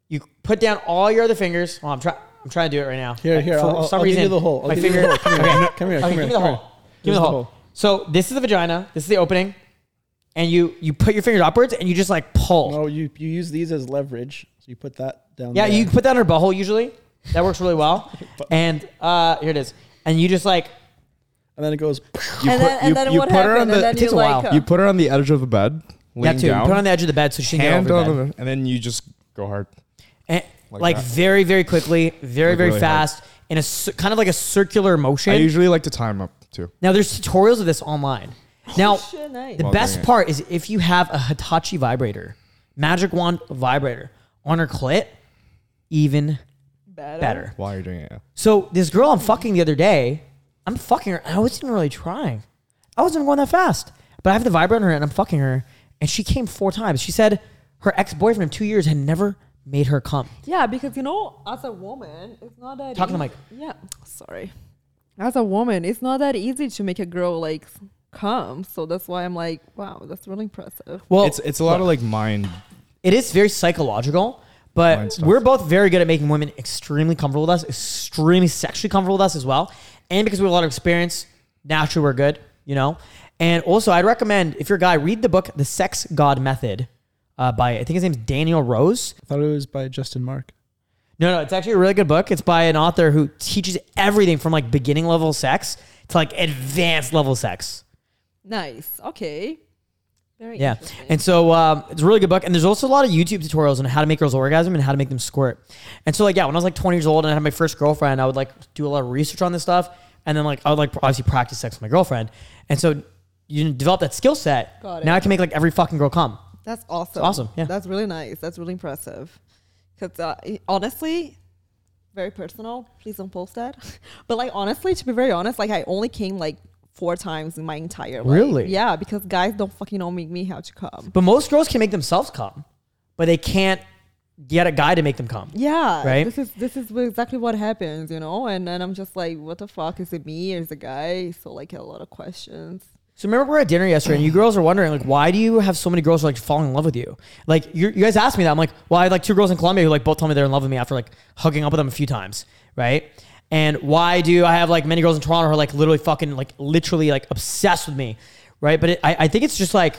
You put down all your other fingers. Oh, I'm trying. I'm trying to do it right now. Here, here, For I'll- I'll- I'll give you the hole. I'll my give you the finger. hole. Come here. Okay. Come here, Okay, come here, give me the hole. here. Give me Here's the the hole. hole. So this is the vagina. This is the opening, and you you put your fingers upwards and you just like pull. No, you you use these as leverage. So you put that down. Yeah, there. you put that on her butthole usually. That works really well. <laughs> and uh, here it is. And you just like and then it goes. You and put, then, and you, then you what put her on the it takes a like, while. you put her on the edge of the bed, yeah, laying to down, put her on the edge of the bed so she can hand get over on the bed. the, and then you just go hard. And, like Like that. very very quickly, very Like very really hard. fast in a cir- kind of like a circular motion. I usually like to time up too. now there's tutorials of this online. Now Oh, shit, nice. the Well, best dang it. part is if you have a Hitachi vibrator, magic wand vibrator on her clit, even better. better. While you're doing it, yeah. So this girl I'm fucking the other day, I'm fucking her. I wasn't even really trying. I wasn't going that fast. But I have the vibrator on her and I'm fucking her, and she came four times. She said her ex boyfriend of two years had never made her come. Yeah, because you know, as a woman, it's not that. Talk to the easy- Yeah, sorry. As a woman, it's not that easy to make a girl like come. So that's why I'm like, wow, that's really impressive. Well, it's it's a lot of like mind. it is very psychological, but we're both very good at making women extremely comfortable with us, extremely sexually comfortable with us as well. And because we have a lot of experience, naturally we're good, you know? And also, I'd recommend if you're a guy, read the book, The Sex God Method uh, by, I think his name's Daniel Rose. I thought it was by Justin Mark. No, no, it's actually a really good book. It's by an author who teaches everything from like beginning level sex to like advanced level sex. Nice. Okay. Very Yeah. And so um, it's a really good book. And there's also a lot of YouTube tutorials on how to make girls orgasm and how to make them squirt. And so, like, yeah, when I was like 20 years old and I had my first girlfriend, I would like do a lot of research on this stuff. And then, like, I would like obviously practice sex with my girlfriend. And so you develop that skill set. Got it. Now I can make like every fucking girl come. That's awesome. awesome, yeah. That's really nice. That's really impressive. Because uh, honestly, very personal. Please don't post that. <laughs> but like honestly, to be very honest, like I only came like four times in my entire life. Really? Yeah, because guys don't fucking know make me how to come. But most girls can make themselves come, but they can't get a guy to make them come. Yeah, Right? This is this is exactly what happens, you know. And then I'm just like, what the fuck is it me or is it guy? So like a lot of questions. So remember we were at dinner yesterday, and you girls are wondering like, why do you have so many girls who like falling in love with you? Like you guys asked me that. I'm like, well, I had like two girls in Colombia who like both told me they're in love with me after like hooking up with them a few times, right? And why do I have like many girls in Toronto who are like literally fucking like literally like obsessed with me, right? But it, I I think it's just like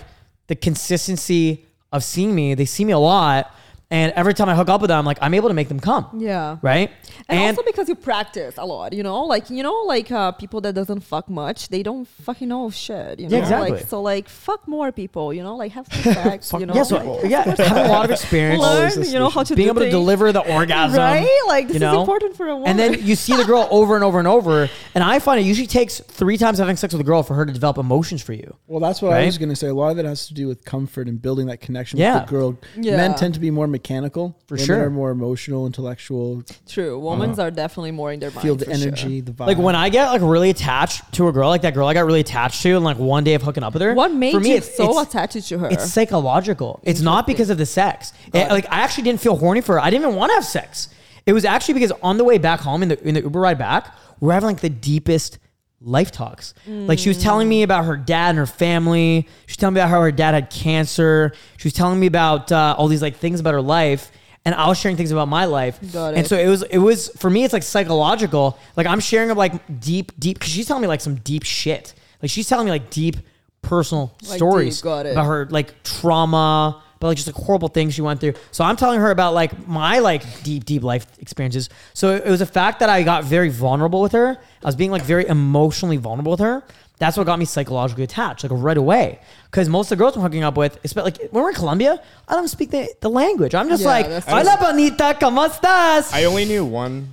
the consistency of seeing me. They see me a lot, and every time I hook up with them, I'm like I'm able to make them come, Yeah. right? And, also because you practice a lot, you know, like you know, like uh, people that doesn't fuck much, they don't fucking know shit, you know. Yeah, exactly. Like so, like fuck more people, you know, like have some <laughs> sex, you know. yeah, so like, yeah, <laughs> have a lot of experience. learn, you know, how to being do able to deliver the orgasm, <laughs> right? Like this you know? is important for a woman. And then you see the girl over and over and over, and I find it usually takes three times having sex with a girl for her to develop emotions for you. Well, that's what I was going to say. A lot of it has to do with comfort and building that connection Yeah. with the girl. Yeah. Men tend to be more mechanical. For Women sure. are more emotional, intellectual. true, women's uh-huh. are definitely more in their mind. Feel the for sure. energy, the vibe. Like when I get like really attached to a girl, like that girl I got really attached to, and like one day of hooking up with her. What made for me, you it's, so it's, attached to her? it's psychological. It's not because of the sex. It- uh, like I actually didn't feel horny for her. I didn't even want to have sex. It was actually because on the way back home in the in the Uber ride back, we're having like the deepest life talks. Like she was telling me about her dad and her family. She was telling me about how her dad had cancer. She was telling me about uh, all these like things about her life. And I was sharing things about my life. Got And so it was, it was for me, it's like psychological. Like I'm sharing like deep, deep, because she's telling me like some deep shit. Like she's telling me like deep personal Like stories deep, got it. about her like trauma, but like just like horrible things she went through. So I'm telling her about like my like deep, deep life experiences. So it was a fact that I got very vulnerable with her. I was being like very emotionally vulnerable with her. That's what got me psychologically attached, like right away. Because most of the girls I'm hooking up with, especially like when we're in Colombia, I don't speak the, the language. I'm just Yeah, like, that's hola bonita, ¿cómo estás? I only knew one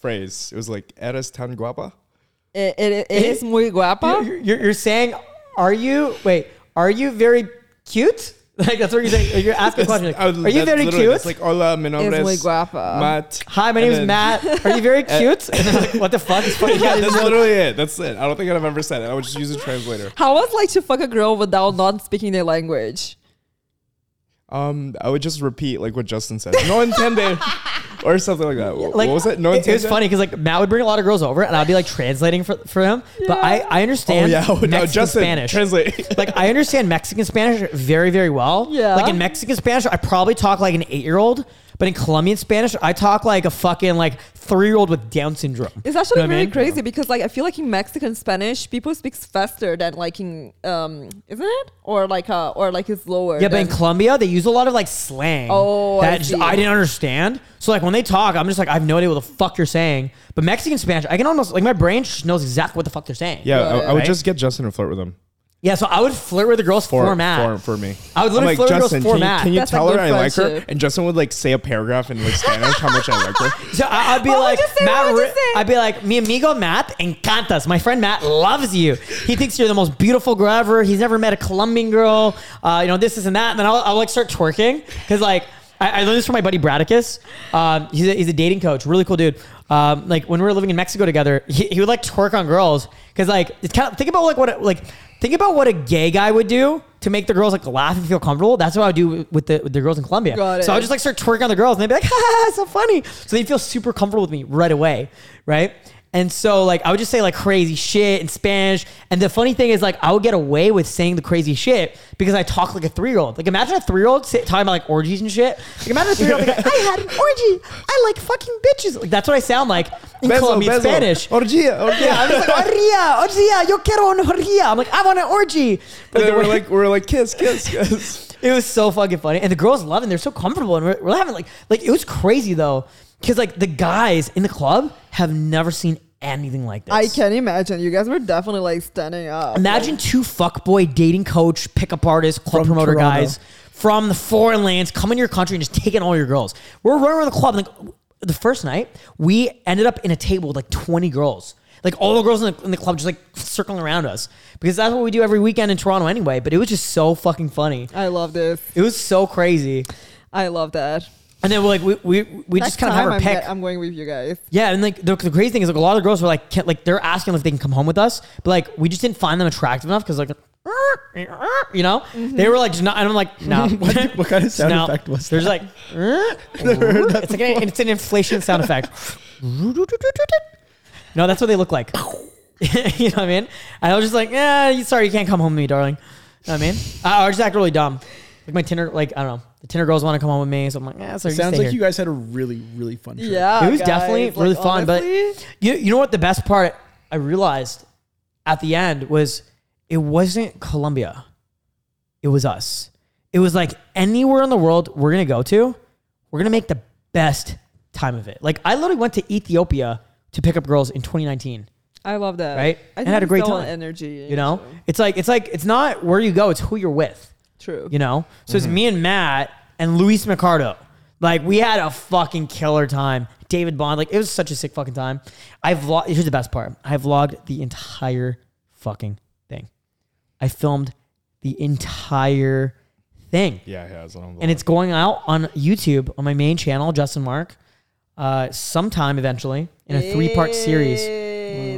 phrase. It was like "Eres tan guapa." it, it, it is muy guapa. You're, you're, you're saying, are you, wait, are you very cute? <laughs> Like that's what you're saying. You're asking a question. Like, are you very cute? It's like "Hola, mi nombre Es muy es guapa." Matt." Hi, my name is Matt. <laughs> Are you very cute? And I'm like, what the fuck? It's fucking Yeah, that's literally it. That's it. I don't think I've ever said it. I would just use a translator. How was like to fuck a girl without not speaking their language? Um, I would just repeat like what Justin said. No <laughs> entiende. Or something like that. like what was it? No it, it was funny because like Matt would bring a lot of girls over, and I'd be like translating for, for him. But I I Oh understand yeah, <laughs> Mexican no, Justin, Spanish. translate. <laughs> like I understand Mexican Spanish very very well. Yeah. Like in Mexican Spanish, I probably talk like an eight year old, but in Colombian Spanish, I talk like a fucking like three year old with Down syndrome. It's actually You know what I really mean? crazy because like I feel like in Mexican Spanish people speak faster than like in um isn't it or like uh or like it's lower. Yeah, but in Colombia, they use a lot of like slang. Oh, I just- see. I didn't understand. So like when they talk, I'm just like I have no idea what the fuck you're saying. But Mexican Spanish, I can almost like my brain just knows exactly what the fuck they're saying. Yeah, I, I would Right? just get Justin to flirt with him. Yeah. So I would flirt with the girls for, For, Matt. for, for me. I would I'm literally like, flirt with girls Justin, for can, Matt. you, can you That's a tell her good I like her? And Justin would like say a paragraph in like Spanish how much I like her. <laughs> So I- I'd be What would like, you say? Matt, What would you Ri- say? I'd be like, mi amigo Matt encantas. My friend Matt loves you. He thinks you're the most beautiful girl ever. He's never met a Colombian girl. Uh, you know, this, this, and that. And then I'll, I'll like start twerking because like, I, I learned this from my buddy Bradicus. Um, he's, a, he's a dating coach, really cool dude. Um, like when we were living in Mexico together, he, he would like twerk on girls because like it's kind of think about like what it, like think about what a gay guy would do to make the girls like laugh and feel comfortable. That's what I would do with the with the girls in Colombia. Got So I would just like start twerking on the girls and they'd be like, <laughs> ha, so funny. So they'd feel super comfortable with me right away. Right. And so like I would just say like crazy shit in Spanish. And the funny thing is like I would get away with saying the crazy shit because I talk like a three year old. Like imagine a three year old talking about like orgies and shit. Like imagine a three year old like, I had an orgy. I like fucking bitches. Like that's what I sound like in Beso, Colombian beso. Spanish. Orgia, orgia. Yeah, I'm just like, orgia, orgia, yo quiero una orgia. I'm like, I want an orgy. Then the we're way- like, we're like, kiss, kiss, <laughs> kiss. it was so fucking funny, and the girls love it. They're so comfortable, and we're, we're having like like it was crazy though, because like the guys in the club have never seen anything like this. I can imagine you guys were definitely like standing up. imagine two fuckboy dating coach, pickup artist, club From promoter Toronto. guys from the foreign lands coming to your country and just taking all your girls. We're running around the club. Like the first night, we ended up in a table with like twenty girls. Like all the girls in the, in the club just like circling around us because that's what we do every weekend in Toronto anyway. But it was just so fucking funny. I love this. It was so crazy. I love that. And then we're like, we, we, we Next just kind of have her I'm, pick. get- I'm going with you guys. yeah, and like the, the crazy thing is like a lot of the girls were like, can, like they're asking if they can come home with us, but like we just didn't find them attractive enough because like, you know, mm-hmm. they were like, just not, and I'm like, no. <laughs> What, what kind of sound No. effect was They're that? like, <laughs> <laughs> it's like an, it's an inflation sound effect. no, that's what they look like. you know what I mean? And I was just like, yeah, sorry, you can't come home with me, darling. You know what I mean? I, I was just act really dumb. Like my Tinder, like I don't know, the Tinder girls want to come home with me, so I'm like, yeah, sorry. you Sounds like here. you guys had a really, really fun trip. Yeah, It was guys, definitely like, really fun, but you you know what the best part I realized at the end was it wasn't Colombia. It was us. It was like anywhere in the world we're gonna go to, we're gonna make the best time of it. Like I literally went to Ethiopia to pick up girls in 2019. I love that. Right? I And had a great time. Energy, You know, so- it's like it's like it's not where you go, it's who you're with. True. You know, so Mm-hmm. it's me and Matt and Luis Mercado. Like we had a fucking killer time. David Bond, like it was such a sick fucking time. I vlog. Here's the best part. I vlogged the entire fucking thing. I filmed the entire thing, Yeah, yeah. It's on and it's going out on YouTube on my main channel, Justin Mark, uh, sometime eventually in a three part series.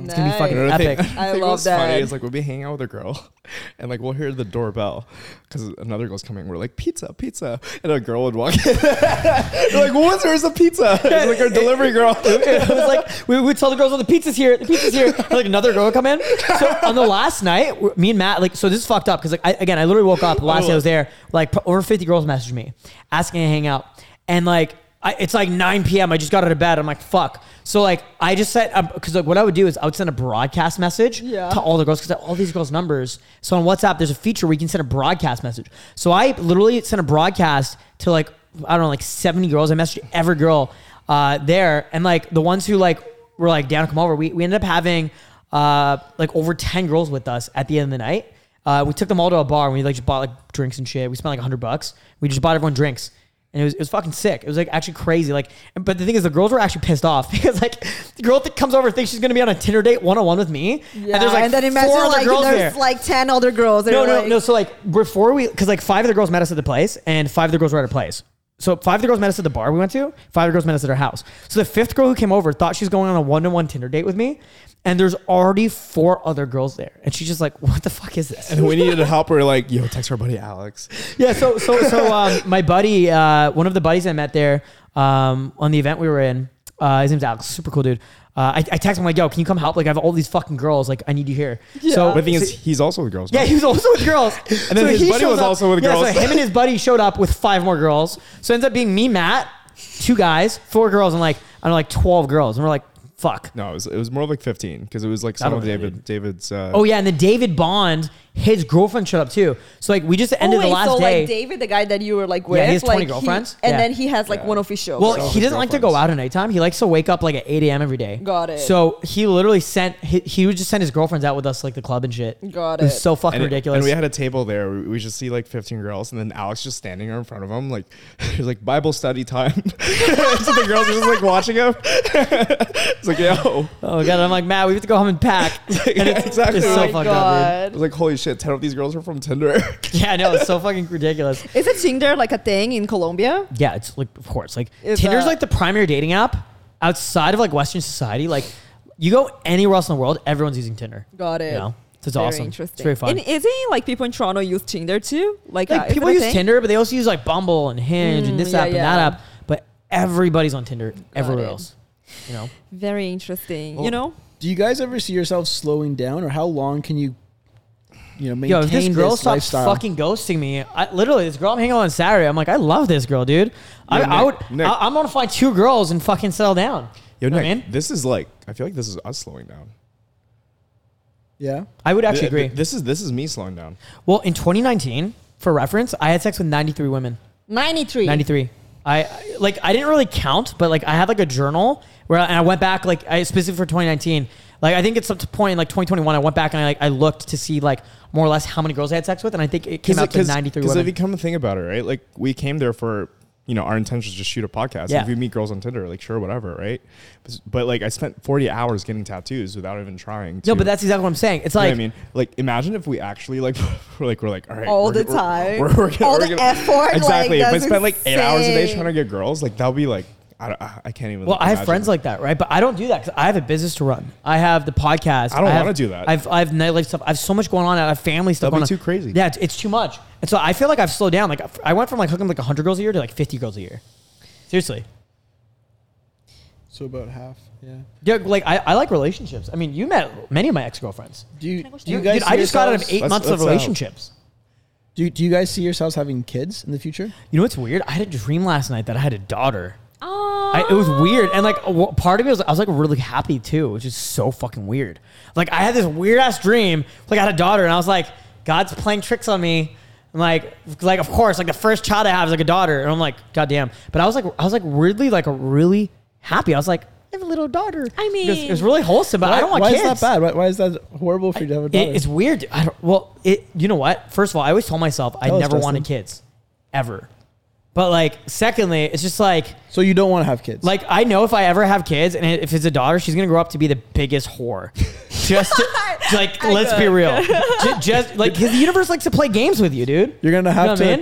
Hey, It's gonna be fucking nice. epic. I think love what's funny that. is like we'll be hanging out with a girl, <laughs> and like we'll hear the doorbell because another girl's coming. We're like pizza, pizza, and a girl would walk in. <laughs> We're like, "What's where's the pizza?" <laughs> It's like our delivery girl. it was like we would tell the girls, "Oh, the pizza's here, the pizza's here." And, like another girl would come in. So on the last night, me and Matt, like, so this is fucked up because like I, again, I literally woke up the last day I was there, like over fifty girls messaged me asking to hang out, and like. I, it's like 9 p.m. I just got out of bed. I'm like, fuck. So like, I just said, because like what I would do is I would send a broadcast message Yeah. to all the girls because all these girls' numbers. So on WhatsApp, there's a feature where you can send a broadcast message. So I literally sent a broadcast to like I don't know, like 70 girls. I messaged every girl uh, there, and like the ones who like were like down to come over. We we ended up having uh, like over 10 girls with us at the end of the night. Uh, we took them all to a bar and we like just bought like drinks and shit. We spent like 100 bucks. We just bought everyone drinks. And it was, it was fucking sick. It was like actually crazy. Like, but the thing is, the girls were actually pissed off <laughs> because like the girl that comes over thinks she's gonna be on a Tinder date one on one with me. Yeah, and there's like then imagine four other like girls there's there. like ten other girls. No, no, like, no. So like before we, because like five of the girls met us at the place, and five of the girls were at a place. So five of the girls met us at the bar we went to. Five of the girls met us at our house. So the fifth girl who came over thought she was going on a one to one Tinder date with me, and there's already four other girls there, and she's just like, "What the fuck is this?" And we needed to help. We're like, "Yo, text our buddy Alex." <laughs> yeah. So so so um, my buddy, uh, one of the buddies I met there, um, on the event we were in. Uh, his name's Alex, super cool dude. Uh, I, I texted him like, "Yo, can you come help? Like, I have all these fucking girls. Like, I need you here." So But the thing so- is, he's also with girls. yeah, he was also with girls. <laughs> And then his buddy was also with yeah, girls. So him and his buddy showed up with five more girls. So it ends up being me, Matt, two guys, four girls, and like I don't know, like twelve girls. And we're like, fuck. No, it was, it was more like 15 because it was like some of David David's. Uh, Oh yeah, and then David Bond, his girlfriend showed up too. So like we just oh, ended oh, the wait, last so day. like David, the guy that you were like with, Yeah, he has 20 like, girlfriends. and Yeah. then he has like Yeah. one official. Well, girl. all he his doesn't like to go out at nighttime. He likes to wake up like at 8 a.m. every day. Got it. So he literally sent, he, he would just send his girlfriends out with us, like the club and shit. Got It was so fucking and, it- ridiculous. and we had a table there. We, we just see like 15 girls, and then Alex just standing there in front of him, like <laughs> there's like Bible study time. <laughs> so the girls are just like watching him. <laughs> it's like, yo, oh god, I'm like, Matt, we have to go home and pack. And it's, exactly. It's oh so my fucked up, I god. was like, holy shit, 10 of these girls are from Tinder. <laughs> Yeah, I know. It's so fucking ridiculous. Is it Tinder like a thing in Colombia? Yeah, it's like, of course, like Is Tinder's that- like the primary dating app outside of like Western society. Like, you go anywhere else in the world, everyone's using Tinder. Got it. You know, so it's Very awesome. Interesting. It's very fun. And isn't like people in Toronto use Tinder too? Like, uh, like is people it a use thing? Tinder, but they also use like Bumble and Hinge Mm, and this yeah, app and that yeah. app. But everybody's on Tinder everywhere it. else. You know, Very interesting. Well, you know, Do you guys ever see yourself slowing down, or how long can you, you know, maintain yo, if this girl stops lifestyle? fucking ghosting me, I literally this girl I'm hanging out on Saturday. I'm like, I love this girl, dude. I, Yo, I Nick, would. Nick. I, am gonna find two girls and fucking settle down. Yo, You know what Nick, I mean? this is like, I feel like this is us slowing down. yeah. I would actually Th- th- agree. This is this is me slowing down. Well, in 2019, for reference, I had sex with 93 women. ninety three. 93. I I- like I didn't really count, but like I had like a journal where and I went back like I specifically for 2019. Like I think it's up to point in like 2021. I went back and I like I looked to see like more or less how many girls I had sex with, and I think it came out to 93 Because if women. you come to think about it, right? Like we came there for, you know, our intention is just shoot a podcast. Yeah. If you meet girls on Tinder, like sure, whatever, right? But, but, like I spent 40 hours getting tattoos without even trying. To, no, but that's exactly what I'm saying. It's You know like I mean, like imagine if we actually like <laughs> we're like we're like all right All we're- the we're- time. we're, we're, gonna- All we're the gonna- effort, exactly. like, if I that's spent like eight hours a day trying to get girls, like that'll be like I, I can't even. Well, like, I have imagine. friends like that, right? But I don't do that because I have a business to run. I have the podcast. I don't wanna do that. I've I have nightlife stuff. I have so much going on. I have family stuff That'd be going too on. crazy. Yeah, it's, it's too much. And so I feel like I've slowed down. Like I went from like hooking like 100 girls a year to like 50 girls a year. Seriously. So about half. Yeah. Yeah, like I, I like relationships. I mean, you met many of my ex girlfriends. Do you I do you Dude, guys? I see just got out of eight Let's- months of let's, uh, relationships. Do do you guys see yourselves having kids in the future? You know what's weird? I had a dream last night that I had a daughter. Oh, I, it was weird, and like a w- part of me was I was like really happy too, which is so fucking weird. Like I had this weird ass dream, like I had a daughter, and I was like, God's playing tricks on me. I'm like, like of course, like the first child I have is like a daughter, and I'm like, God damn. But I was like, I was like weirdly like a really happy. I was like, I have a little daughter. I mean- it was really wholesome, but I don't want why kids. Why is that bad? Why, why is that horrible for you to have a daughter? It, it's weird. I don't, well, it. You know what? First of all, I always told myself I Tell us, never wanted kids, ever. But like, secondly, it's just like. so you don't want to have kids? Like I know if I ever have kids, and if it's a daughter, she's gonna grow up to be the biggest whore. <laughs> Just to, like, I let's be real. <laughs> Ju- Just like the universe likes to play games with you, dude. You're gonna have You know to what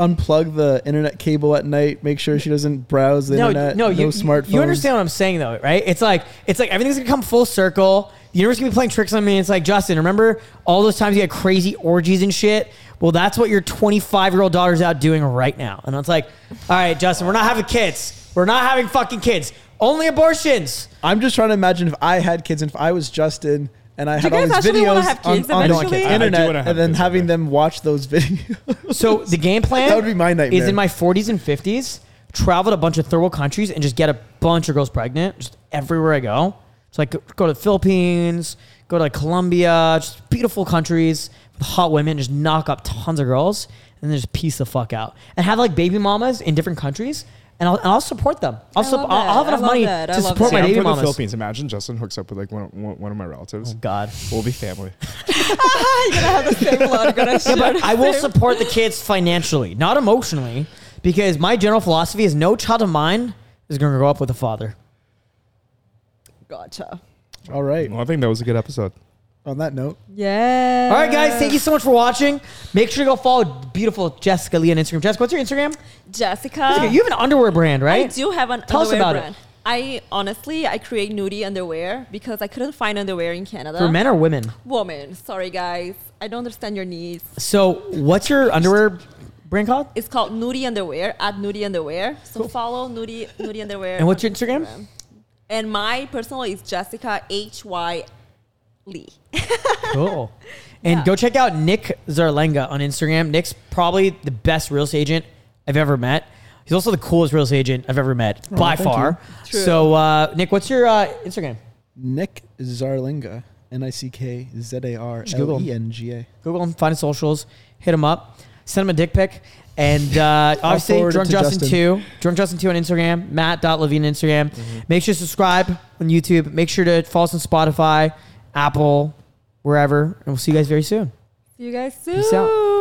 I mean? unplug the internet cable at night. Make sure she doesn't browse the No, internet. no, you, smartphones. you understand what I'm saying though, right? It's like it's like everything's gonna come full circle. The universe gonna be playing tricks on me. It's like Justin, remember all those times you had crazy orgies and shit? Well, that's what your 25 year old daughter's out doing right now. And it's like, all right, Justin, we're not having kids. We're not having fucking kids. Only abortions. I'm just trying to imagine if I had kids and if I was Justin and I Do had all these videos on, on eventually? the I- I internet and then having one day. them watch those videos. So the game <laughs> plan That would be my nightmare. is in my 40s and 50s, travel to a bunch of third world countries and just get a bunch of girls pregnant just everywhere I go. So like go to the Philippines, go to like Colombia, just beautiful countries with hot women, just knock up tons of girls and then just peace the fuck out and have like baby mamas in different countries. And I'll, and I'll support them. I'll, I sup- love I'll, I'll have that. Enough money that. To love support that. my See, I'm baby from the mamas. Philippines. Imagine Justin hooks up with like one of, one one of my relatives. Oh God. We'll be family. <laughs> <laughs> you're gonna have the same blood. Gonna Yeah, but I will support the kids financially, not emotionally, because my general philosophy is no child of mine is going to grow up with a father. Gotcha. all right. Well, I think that was a good episode. On that note, Yeah. All right, guys, thank you so much for watching. Make sure to go follow beautiful Jessica Lee on Instagram. Jessica, what's your Instagram? Jessica. Jessica, you have an underwear brand, right? I do have an Tell us underwear about it. brand. I honestly I create nudie underwear because I couldn't find underwear in Canada. For men or women? Woman. Sorry guys. I don't understand your needs. So, what's your underwear brand called? It's called Nudie Underwear at Nudie Underwear. So Cool. follow Nudie Nudie Underwear. And what's on your Instagram? And my personal is Jessica H Y Lee. Cool. <laughs> And Yeah. go check out Nick Zarlenga on Instagram. Nick's probably the best real estate agent I've ever met. He's also the coolest real estate agent I've ever met by far. So, uh, Nick, what's your uh, Instagram? Nick Zarlenga. N I C K Z A R Google him. E N G A. Google him, find his socials, hit him up, send him a dick pic. And uh, <laughs> obviously, forward Drunk Justin, Justin. 2. Drunk Justin 2 on Instagram, Matt.Levine on Instagram. Mm-hmm. Make sure to subscribe on YouTube. Make sure to follow us on Spotify, Apple, wherever. And we'll see you guys very soon. See you guys soon. Peace out.